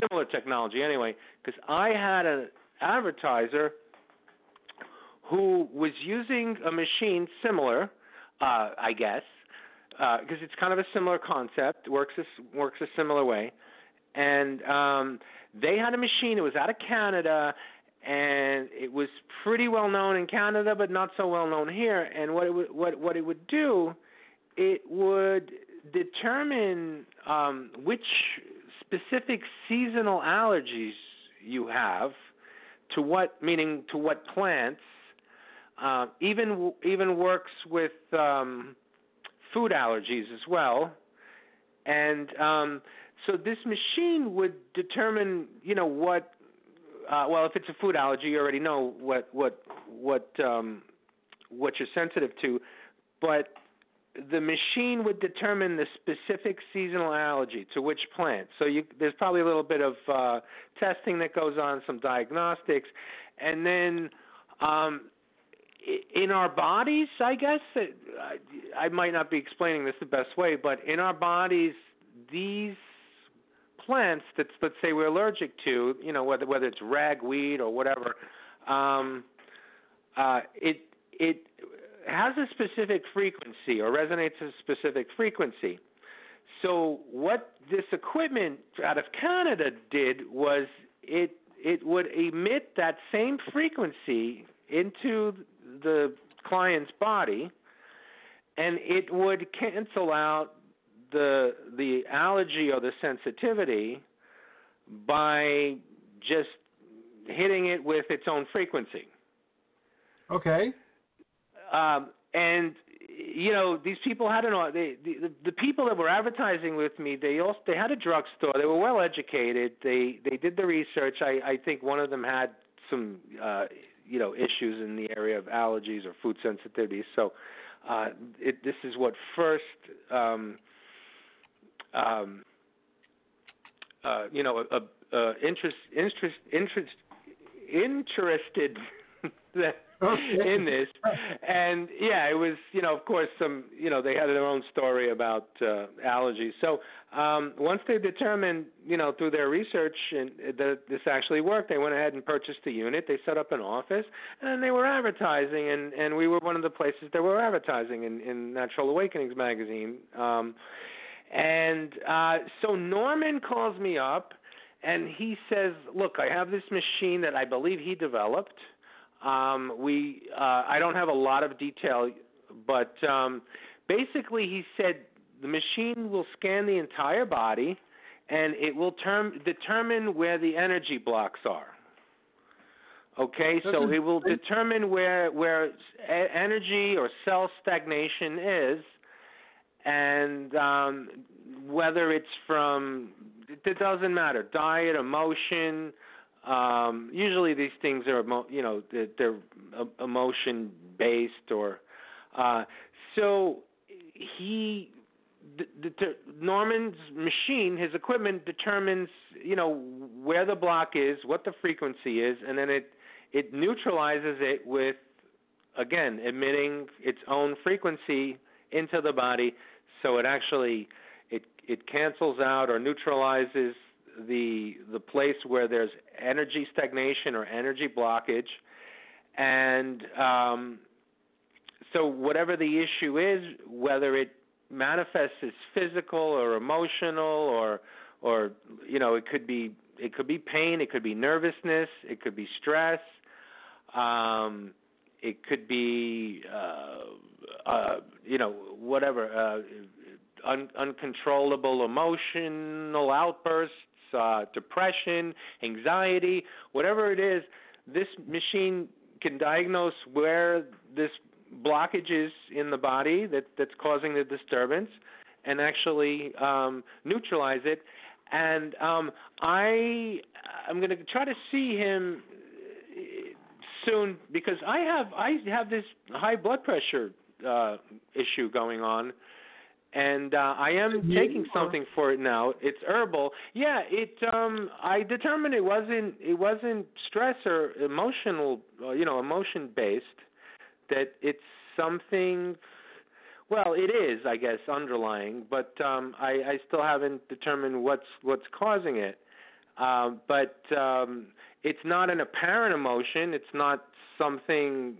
S6: similar technology anyway because I had an advertiser who was using a machine similar, uh, I guess, because it's kind of a similar concept, works a, works a similar way, and um, they had a machine. It was out of Canada, and it was pretty well known in Canada, but not so well known here. And what it would, what what it would do, it would determine um, which specific seasonal allergies you have to what meaning to what plants uh, even even works with um, food allergies as well and um, so this machine would determine you know what uh, well if it's a food allergy you already know what what what um, what you're sensitive to but the machine would determine the specific seasonal allergy to which plant. So you, there's probably a little bit of uh, testing that goes on, some diagnostics, and then um, in our bodies, I guess I, I might not be explaining this the best way, but in our bodies, these plants that let's say we're allergic to, you know, whether whether it's ragweed or whatever, um, uh, it it has a specific frequency or resonates a specific frequency. So what this equipment out of Canada did was it it would emit that same frequency into the client's body and it would cancel out the the allergy or the sensitivity by just hitting it with its own frequency.
S2: Okay.
S6: Um, and you know these people had an they, the the people that were advertising with me they also they had a drugstore they were well educated they they did the research i i think one of them had some uh you know issues in the area of allergies or food sensitivities so uh it this is what first um um uh you know a, a interest interest interest interested in this. And yeah it was you know of course some you know they had their own story about uh allergies. So um once they determined you know through their research and that this actually worked they went ahead and purchased a unit. They set up an office and they were advertising and and we were one of the places that were advertising in in natural awakenings magazine. Um and uh so norman calls me up and he says look i have this machine that i believe he developed. Um, we uh, I don't have a lot of detail, but um, basically he said the machine will scan the entire body, and it will term, determine where the energy blocks are. Okay, so it will determine where where energy or cell stagnation is, and um, whether it's from it doesn't matter diet, emotion, um usually these things are you know they're, they're emotion based or uh so he the, the, Norman's machine, his equipment determines, you know, where the block is, what the frequency is, and then it it neutralizes it with, again, emitting its own frequency into the body, so it actually it it cancels out or neutralizes the the place where there's energy stagnation or energy blockage, and um, so whatever the issue is, whether it manifests as physical or emotional or or you know it could be it could be pain, it could be nervousness, it could be stress, um, it could be uh, uh, you know whatever. Uh, Un- uncontrollable emotional outbursts, uh, depression, anxiety, whatever it is, this machine can diagnose where this blockage is in the body that, that's causing the disturbance and actually um, neutralize it. And um, I, I'm going to try to see him soon because I have I have this high blood pressure uh, issue going on and uh, I am taking something for it now. It's herbal. Yeah, it. Um, I determined it wasn't. It wasn't stress or emotional. Uh, you know, emotion based. That it's something. Well, it is, I guess, underlying, but um, I, I still haven't determined what's what's causing it. Uh, but um, it's not an apparent emotion. It's not something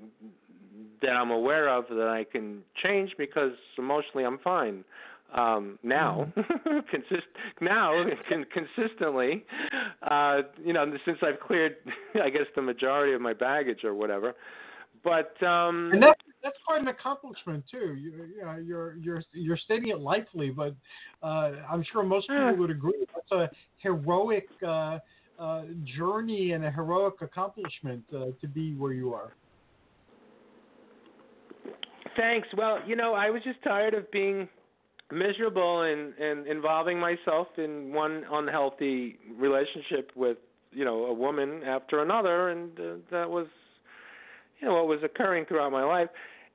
S6: that I'm aware of that I can change because emotionally I'm fine um now consist now con- consistently uh you know since I've cleared I guess the majority of my baggage or whatever but um
S2: And that's that's quite an accomplishment too. You, you know, you're you're you're stating it lightly, but uh, I'm sure most people would agree. That's a heroic uh, uh, journey and a heroic accomplishment uh, to be where you are.
S6: Thanks. Well, you know, I was just tired of being miserable and and involving myself in one unhealthy relationship with you know a woman after another, and uh, that was you know what was occurring throughout my life,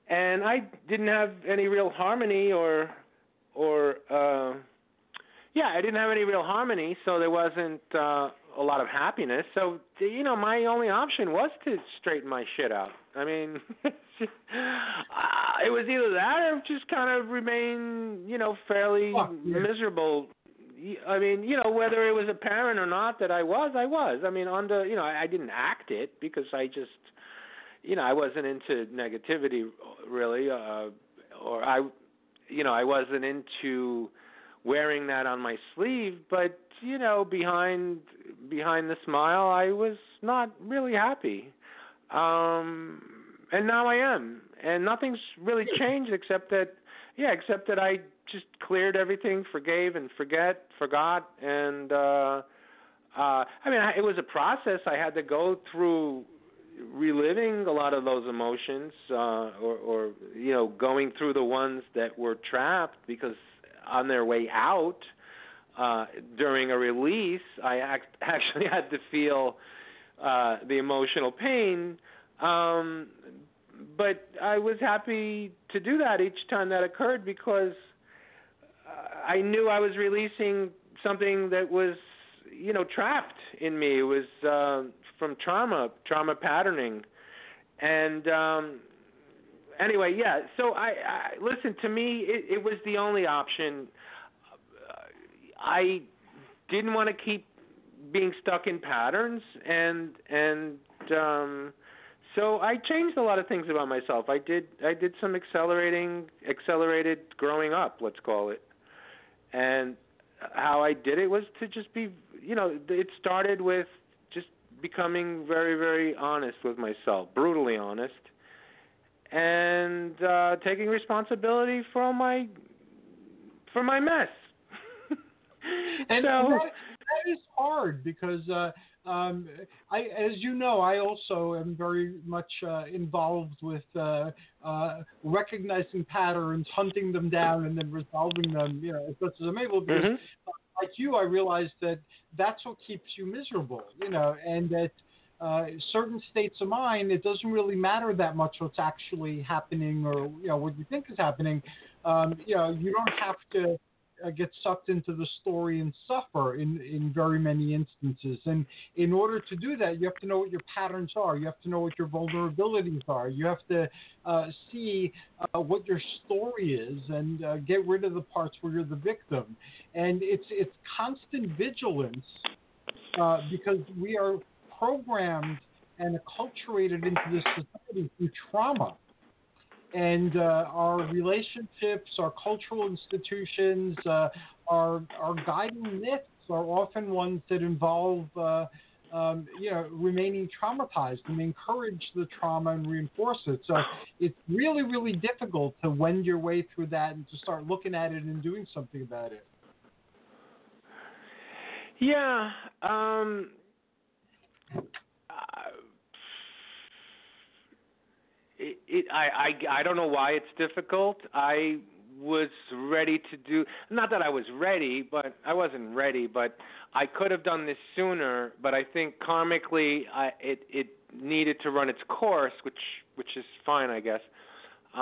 S6: and I didn't have any real harmony or or uh yeah, I didn't have any real harmony, so there wasn't uh a lot of happiness. So you know, my only option was to straighten my shit out. I mean, uh, it was either that or just kind of remain, you know, fairly
S2: Fuck, yeah.
S6: miserable. I mean, you know, whether it was apparent or not that I was, I was. I mean, under, you know, I, I didn't act it because I just, you know, I wasn't into negativity really, uh, or I, you know, I wasn't into wearing that on my sleeve. But you know, behind behind the smile, I was not really happy. Um, and now I am, and nothing's really changed except that, yeah, except that I just cleared everything, forgave and forget, forgot, and uh, uh, I mean, it was a process. I had to go through reliving a lot of those emotions, uh, or, or you know, going through the ones that were trapped because on their way out uh, during a release, I act- actually had to feel uh, the emotional pain. Um, but I was happy to do that each time that occurred because uh, I knew I was releasing something that was, you know, trapped in me. It was uh, from trauma, trauma patterning, and um, anyway, yeah. So I, I listen to me. It, it was the only option. I didn't want to keep being stuck in patterns, and and um, so I changed a lot of things about myself. I did I did some accelerating, accelerated growing up, let's call it, and how I did it was to just be, you know, it started with just becoming very very honest with myself, brutally honest and uh, taking responsibility for my for my mess.
S2: and
S6: so,
S2: that, that is hard because uh, um, I, as you know, I also am very much uh, involved with uh, uh, recognizing patterns, hunting them down, and then resolving them, you know, as much as I'm able. Because,
S6: Mhm.
S2: like you, I realized that that's what keeps you miserable, you know, and that uh, certain states of mind, it doesn't really matter that much what's actually happening or you know what you think is happening. Um, you know, you don't have to uh, get sucked into the story and suffer in in very many instances. And in order to do that, you have to know what your patterns are. You have to know what your vulnerabilities are. You have to uh, see uh, what your story is and uh, get rid of the parts where you're the victim. And it's it's constant vigilance because we are programmed and acculturated into this society through trauma. And uh, our relationships, our cultural institutions, uh, our, our guiding myths are often ones that involve, uh, um, you know, remaining traumatized and encourage the trauma and reinforce it. So it's really, really difficult to wend your way through that and to start looking at it and doing something about it.
S6: yeah. Um, it, it, I, I, I don't know why it's difficult. I was ready to do. Not that I was ready, but I wasn't ready. But I could have done this sooner. But I think karmically, I, it, it needed to run its course, which, which is fine, I guess.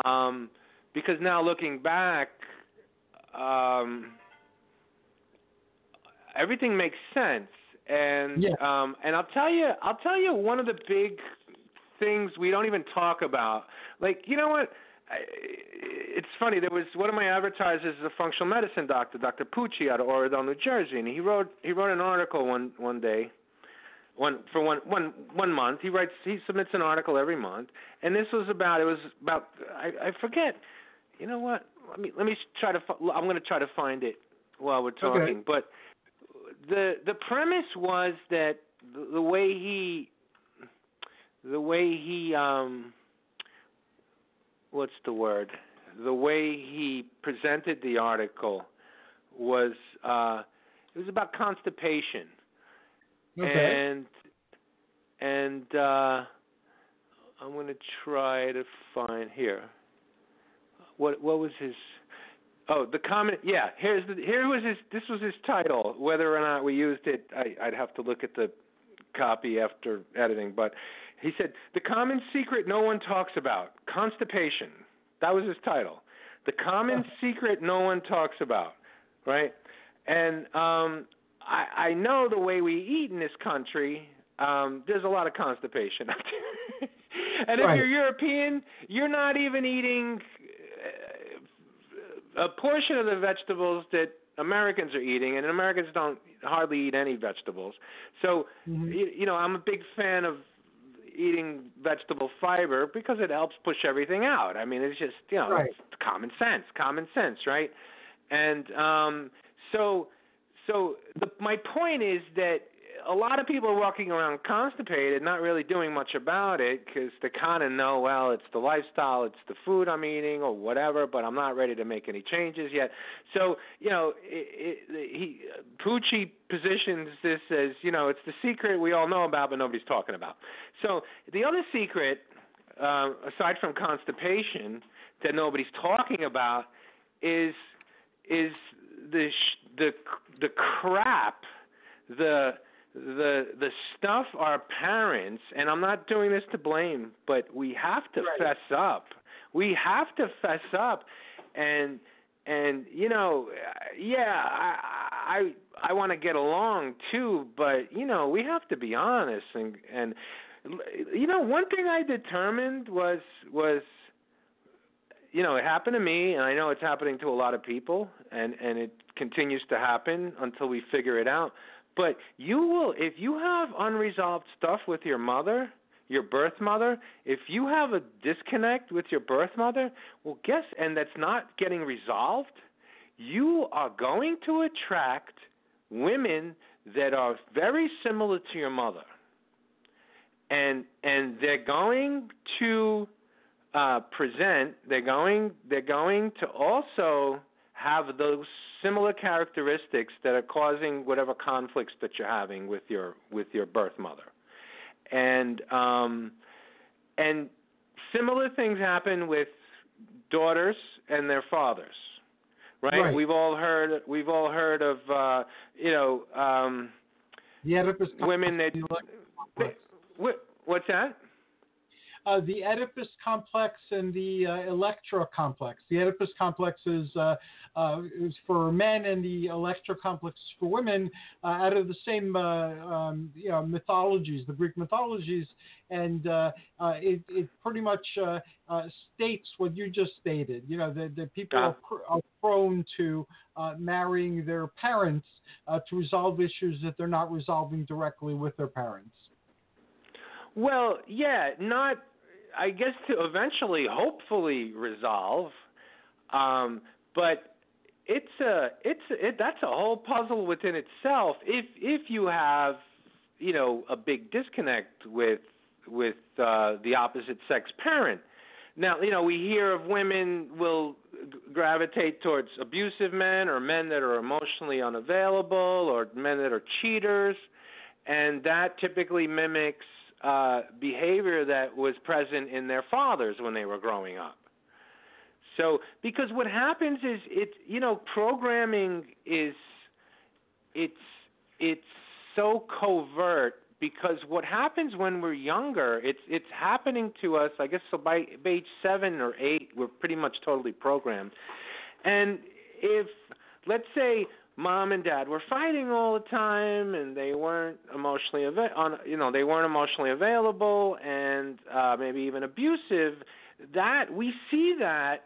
S6: Um, because now looking back, um, everything makes sense and
S2: Yeah.
S6: um and I'll tell you I'll tell you one of the big things we don't even talk about. Like you know what? I, it's funny there was one of my advertisers is a functional medicine doctor Dr. Pucci out of Oradell New Jersey and he wrote he wrote an article one one day one for one one one month. He writes he submits an article every month. And this was about it was about I I forget. You know what? Let me let me try to I'm going to try to find it while we're talking. But the the premise was that the, the way he the way he um what's the word? The way he presented the article was uh it was about constipation.
S2: Okay.
S6: and and uh I'm going to try to find here. What what was his Oh, the comment. Yeah, here's the here was his. This was his title. Whether or not we used it, I, I'd have to look at the copy after editing. But he said the common secret no one talks about: constipation. That was his title. The common secret no one talks about, right? And um, I, I know the way we eat in this country. Um, there's a lot of constipation out there. and if
S2: Right.
S6: you're European, you're not even eating a portion of the vegetables that Americans are eating, and Americans don't hardly eat any vegetables. So,
S2: Mhm.
S6: you, you know, I'm a big fan of eating vegetable fiber because it helps push everything out. I mean, it's just you know
S2: Right.
S6: it's common sense, common sense, right? And um, so so the, my point is that a lot of people are walking around constipated, not really doing much about it because they kind of know, well, it's the lifestyle, it's the food I'm eating, or whatever. But I'm not ready to make any changes yet. So you know, it, it, he Pucci positions this as you know, it's the secret we all know about, but nobody's talking about. So the other secret, uh, aside from constipation, that nobody's talking about is is the the the crap the the the stuff our parents and I'm not doing this to blame, but we have to
S2: Right.
S6: fess up. We have to fess up and and you know yeah I I I want to get along too, but you know we have to be honest and and you know one thing I determined was was you know, it happened to me, and I know it's happening to a lot of people, and and it continues to happen until we figure it out. But you will, if you have unresolved stuff with your mother, your birth mother, if you have a disconnect with your birth mother, well, guess, and that's not getting resolved, you are going to attract women that are very similar to your mother, and and they're going to uh, present, they're going they're going to also have those similar characteristics that are causing whatever conflicts that you're having with your with your birth mother, and um, and similar things happen with daughters and their fathers, right?
S2: Right.
S6: We've all heard we've all heard of uh, you know um,
S2: The Oedipus
S6: women that what, what's that?
S2: Uh, the Oedipus complex and the uh, Electra complex. The Oedipus complex is, uh, uh, is for men, and the Electra complex is for women, uh, out of the same uh, um, you know, mythologies, the Greek mythologies, and uh, uh, it, it pretty much uh, uh, states what you just stated. You know, that that people are, pr- are prone to uh, marrying their parents uh, to resolve issues that they're not resolving directly with their parents.
S6: Well, yeah, not. I guess to eventually, hopefully, resolve. Um, but it's a it's a, it, that's a whole puzzle within itself. If if you have you know a big disconnect with with uh, the opposite sex parent. Now you know we hear of women will gravitate towards abusive men or men that are emotionally unavailable or men that are cheaters, and that typically mimics uh, behavior that was present in their fathers when they were growing up. So, because what happens is it, you know, programming is, it's, it's so covert because what happens when we're younger, it's, it's happening to us. I guess so by age seven or eight, we're pretty much totally programmed. And if, let's say, mom and dad were fighting all the time and they weren't emotionally ava- on you know they weren't emotionally available and uh maybe even abusive that we see that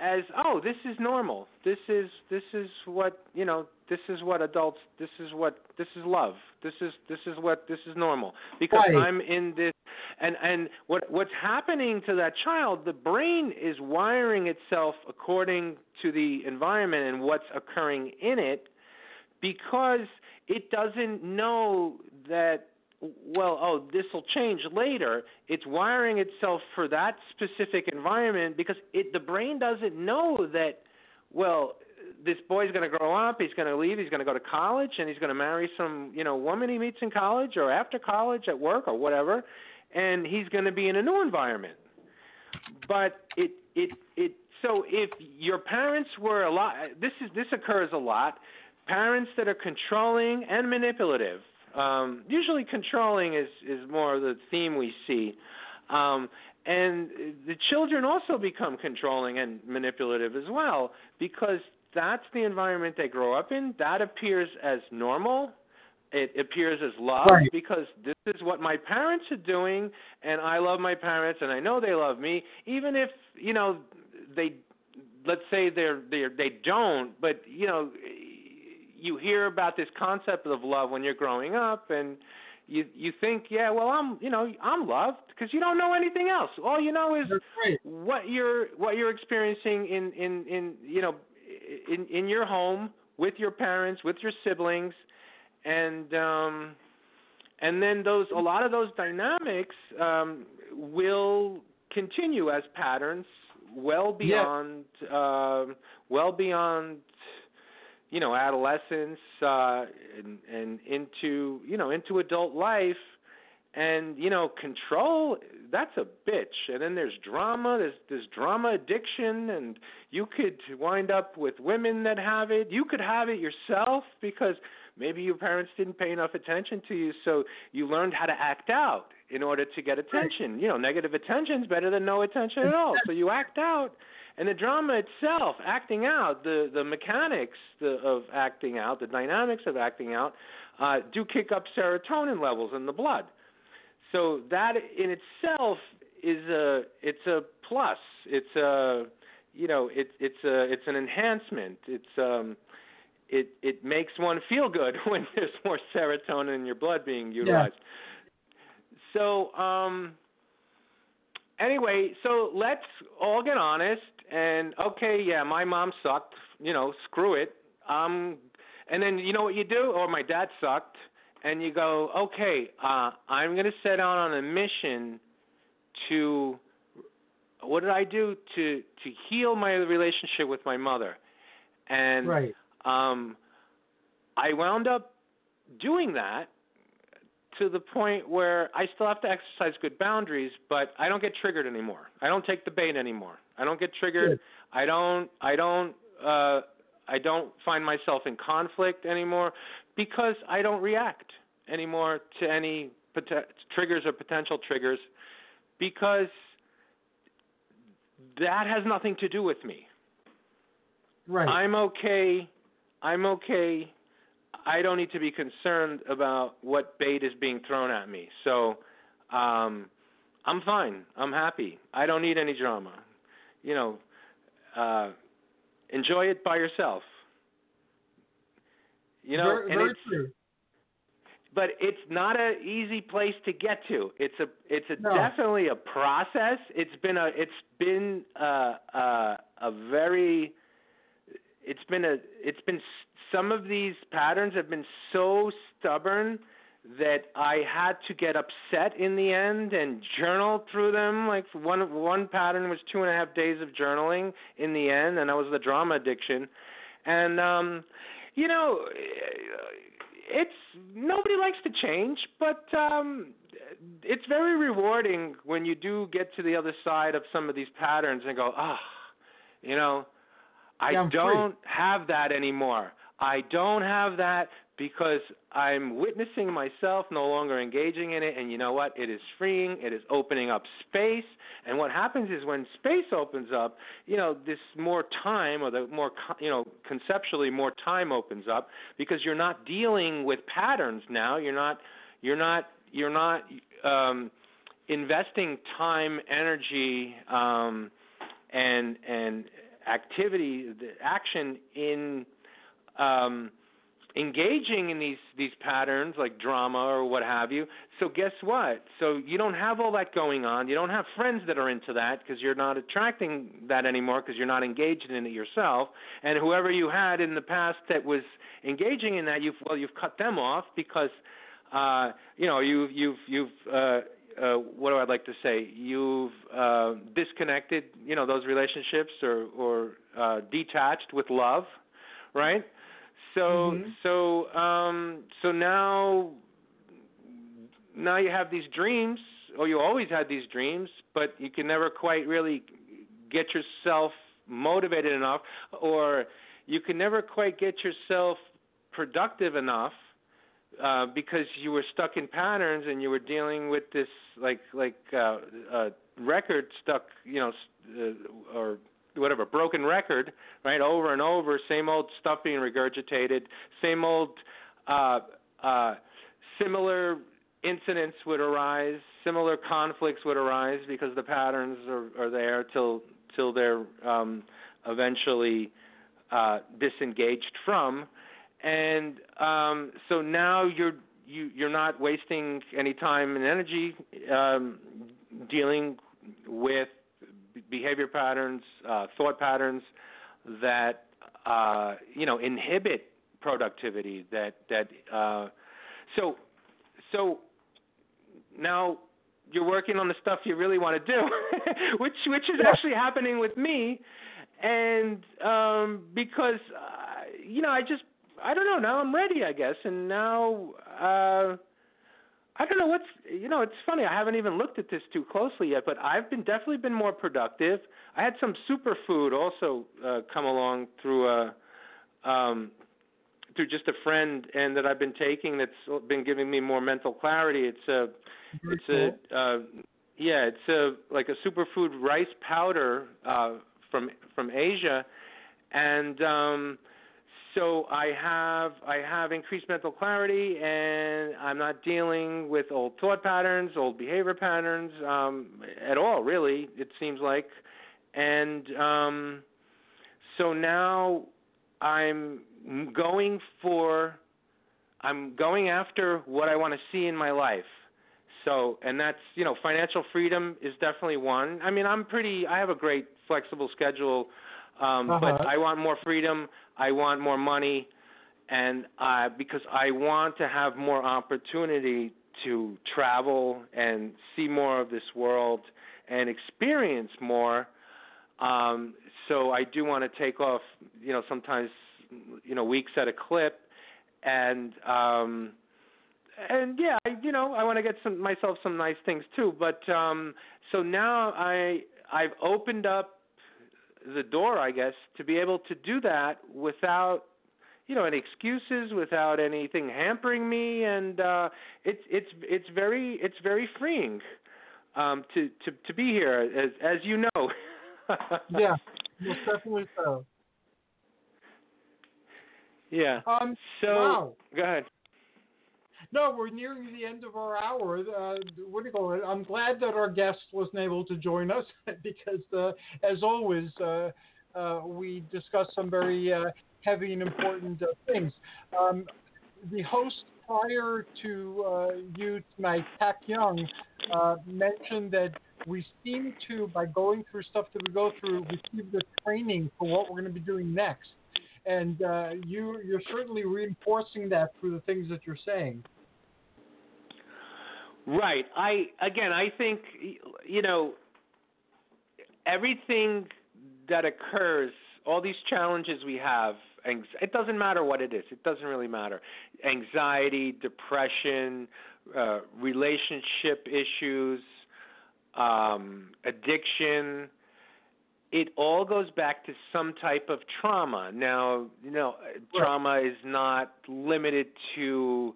S6: as oh this is normal. This is this is what you know this is what adults this is what this is love. This is this is what this is normal. Because
S2: Right.
S6: i'm in this and and what what's happening to that child the brain is wiring itself according to the environment and what's occurring in it because it doesn't know that well oh this will change later. It's wiring itself for that specific environment because it the brain doesn't know that well this boy's going to grow up he's going to leave he's going to go to college and he's going to marry some you know woman he meets in college or after college at work or whatever and he's going to be in a new environment. But it it it so if your parents were a lot this is this occurs a lot. Parents that are controlling and manipulative um usually controlling is is more the theme we see. Um and the children also become controlling and manipulative as well because that's the environment they grow up in that appears as normal it appears as love
S2: Right.
S6: because this is what my parents are doing and I love my parents and I know they love me even if you know they let's say they're they they don't but you know you hear about this concept of love when you're growing up and you you think, yeah, well, I'm you know I'm loved because you don't know anything else. All you know is what you're what you're experiencing in in in you know in in your home with your parents, with your siblings, and um and then those a lot of those dynamics um will continue as patterns well beyond yeah. uh, well beyond you know adolescence uh and and into you know into adult life and you know control that's a bitch. And then there's drama there's there's drama addiction and you could wind up with women that have it. You could have it yourself because maybe your parents didn't pay enough attention to you so you learned how to act out in order to get attention. You know negative attention is better than no attention at all. So you act out. And the drama itself, acting out, the the mechanics the, of acting out, the dynamics of acting out, uh, do kick up serotonin levels in the blood. So that in itself is a it's a plus. It's a you know it, it's a it's an enhancement. It's um it it makes one feel good when there's more serotonin in your blood being utilized. Yeah. So um anyway, so let's all get honest and okay, yeah, my mom sucked. You know, screw it. Um, and then you know what you do? Or my dad sucked, and you go, okay, uh, I'm going to set out on a mission to. What did I do to to heal my relationship with my mother? And
S2: right.
S6: um, I wound up doing that to the point where I still have to exercise good boundaries, but I don't get triggered anymore. I don't take the bait anymore. I don't get triggered. Good. I don't I don't uh I don't find myself in conflict anymore because I don't react anymore to any pot- triggers or potential triggers because that has nothing to do with me.
S2: Right.
S6: I'm okay. I'm okay. I don't need to be concerned about what bait is being thrown at me. So um I'm fine. I'm happy. I don't need any drama you know, uh, enjoy it by yourself. You know,
S2: very,
S6: and
S2: very
S6: it's
S2: true.
S6: but it's not an easy place to get to. It's a it's a
S2: no.
S6: definitely a process. It's been a it's been a, a a very it's been a it's been some of these patterns have been so stubborn that I had to get upset in the end and journal through them. Like one one pattern was two and a half days of journaling in the end, and that was the drama addiction. And um, you know, it's nobody likes to change, but um, it's very rewarding when you do get to the other side of some of these patterns and go, ah, oh, you know, I
S2: yeah,
S6: don't
S2: free.
S6: have that anymore. I don't have that because I'm witnessing myself no longer engaging in it, and you know what? It is freeing. It is opening up space, and what happens is when space opens up, you know, this more time, or the more, you know, conceptually more time opens up because you're not dealing with patterns now. You're not, you're not, you're not um, investing time, energy, um, and and activity, the action in. Um, engaging in these these patterns like drama or what have you. So guess what? So you don't have all that going on. You don't have friends that are into that because you're not attracting that anymore because you're not engaged in it yourself. And whoever you had in the past that was engaging in that, you've well you've cut them off because uh, you know you you've you've uh, uh, what do I like to say? You've uh, disconnected, you know, those relationships or or uh, detached with love, right? So
S2: mm-hmm.
S6: so um so now now you have these dreams or you always had these dreams but you can never quite really get yourself motivated enough or you can never quite get yourself productive enough uh, because you were stuck in patterns and you were dealing with this like like uh, uh, record stuck you know uh, or whatever broken record, right? Over and over, same old stuff being regurgitated, same old uh, uh, similar incidents would arise, similar conflicts would arise because the patterns are, are there till till they're um, eventually uh, disengaged from, and um, so now you're you you're not wasting any time and energy um, dealing with behavior patterns, uh, thought patterns that uh, you know inhibit productivity. That that uh, so so now you're working on the stuff you really want to do, which which is actually happening with me, and um, because uh, you know I just I don't know now I'm ready I guess, and now uh, I don't know what's you know it's funny I haven't even looked at this too closely yet, but I've been definitely been more productive. I had some superfood also uh, come along through a um, through just a friend and that I've been taking that's been giving me more mental clarity. It's a
S2: Very
S6: it's a uh, yeah, it's a like a superfood rice powder uh, from from Asia, and um, so I have I have increased mental clarity, and I'm not dealing with old thought patterns, old behavior patterns um, at all. Really, it seems like, and um, so now I'm going for I'm going after what I want to see in my life. So, and that's, you know, financial freedom is definitely one. I mean, I'm pretty I have a great flexible schedule um
S2: Uh-huh.
S6: but I want more freedom, I want more money and uh because I want to have more opportunity to travel and see more of this world and experience more um so I do want to take off, you know, sometimes you know, weeks at a clip and um and yeah, I, you know, I want to get some myself some nice things too. But um, so now I I've opened up the door, I guess, to be able to do that without you know any excuses, without anything hampering me, and uh, it's it's it's very it's very freeing um, to to to be here, as as you know.
S2: yeah, most definitely so.
S6: Yeah.
S2: Um,
S6: So
S2: wow.
S6: go ahead.
S2: No, we're nearing the end of our hour. Uh, what do you call it? I'm glad that our guest wasn't able to join us because, uh, as always, uh, uh, we discussed some very uh, heavy and important uh, things. Um, the host prior to you tonight, Kac Young, mentioned that we seem to, by going through stuff that we go through, receive the training for what we're going to be doing next. And you, you're certainly reinforcing that through the things that you're saying.
S6: Right. I again, I think you know everything that occurs, all these challenges we have. It doesn't matter what it is. It doesn't really matter. Anxiety, depression, uh, relationship issues, um, addiction. It all goes back to some type of trauma. Now, you know, trauma is not limited to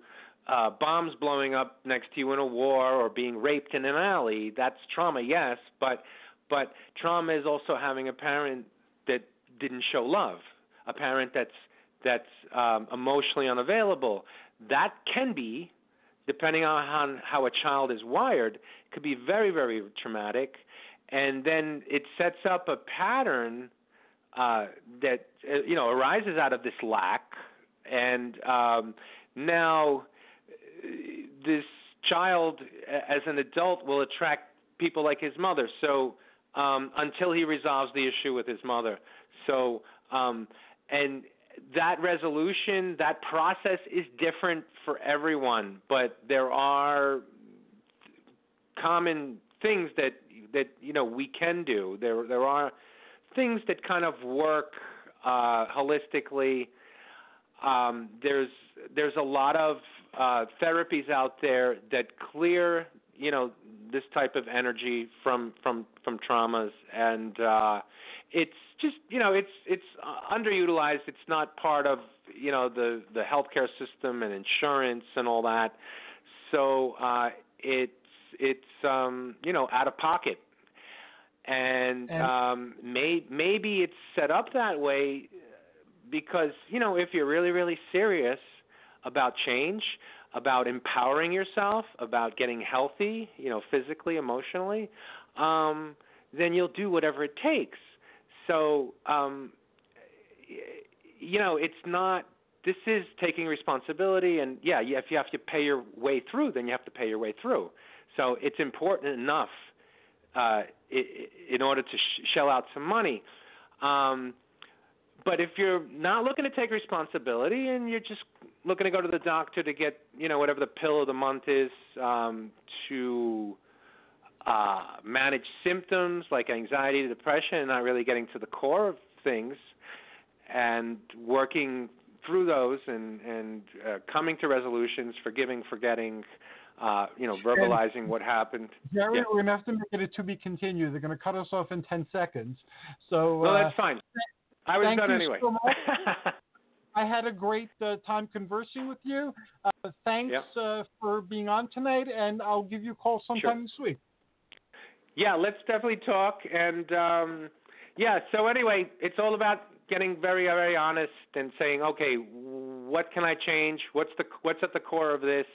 S6: uh, bombs blowing up next to you in a war or being raped in an alley. That's trauma, yes, but but trauma is also having a parent that didn't show love, a parent that's that's um, emotionally unavailable. That can be, depending on how, how a child is wired, could be very very traumatic, and then it sets up a pattern uh, that uh, you know arises out of this lack, and um, now this child as an adult will attract people like his mother. So um until he resolves the issue with his mother. So um and that resolution that process is different for everyone but there are common things that that you know we can do. There there are things that kind of work uh holistically. Um there's there's a lot of uh therapies out there that clear you know this type of energy from from from traumas. And uh it's just you know it's it's uh, underutilized. It's not part of you know the the healthcare system and insurance and all that. So uh it's it's um you know out of pocket. And
S2: And-
S6: um may maybe it's set up that way because you know if you're really really serious about change about empowering yourself about getting healthy you know physically emotionally um then you'll do whatever it takes so um you know it's not this is taking responsibility, and yeah, if you have to pay your way through, then you have to pay your way through. So it's important enough uh, in order to sh- shell out some money. Um, but if you're not looking to take responsibility and you're just looking to go to the doctor to get, you know, whatever the pill of the month is um, to uh, manage symptoms like anxiety, depression, and not really getting to the core of things, and working through those and and uh, coming to resolutions, forgiving, forgetting, uh, you know, verbalizing what happened.
S2: Jerry, yeah. we're gonna have to make it a to be continued. They're gonna cut us off in ten seconds. So
S6: no, that's uh, fine. I was done
S2: anyway. So I had a great uh, time conversing with you. Uh, thanks
S6: yeah.
S2: uh, for being on tonight, and I'll give you a call sometime
S6: sure.
S2: this week.
S6: Yeah, let's definitely talk. And um, yeah, so anyway, it's all about getting very, very honest and saying, okay, what can I change? What's the what's at the core of this?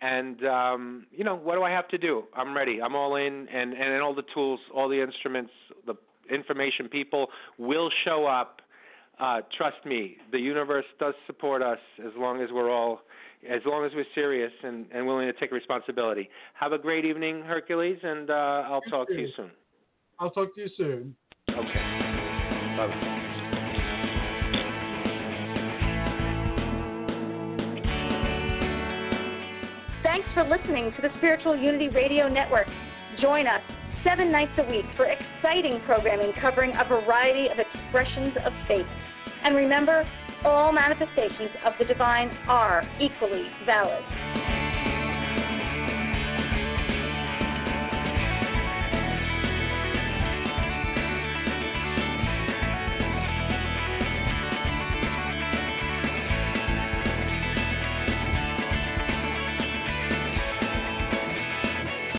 S6: And um, you know, what do I have to do? I'm ready. I'm all in, and and all the tools, all the instruments, the information people will show up. Uh, trust me, the universe does support us as long as we're all, as long as we're serious and, and willing to take responsibility. Have a great evening, Hercules, and uh, I'll
S2: Thank
S6: talk
S2: you.
S6: to you soon.
S2: I'll talk to you soon.
S6: Okay. Bye.
S7: Thanks for listening to the Spiritual Unity Radio Network. Join us seven nights a week for exciting programming covering a variety of expressions of faith. And remember, all manifestations of the divine are equally valid.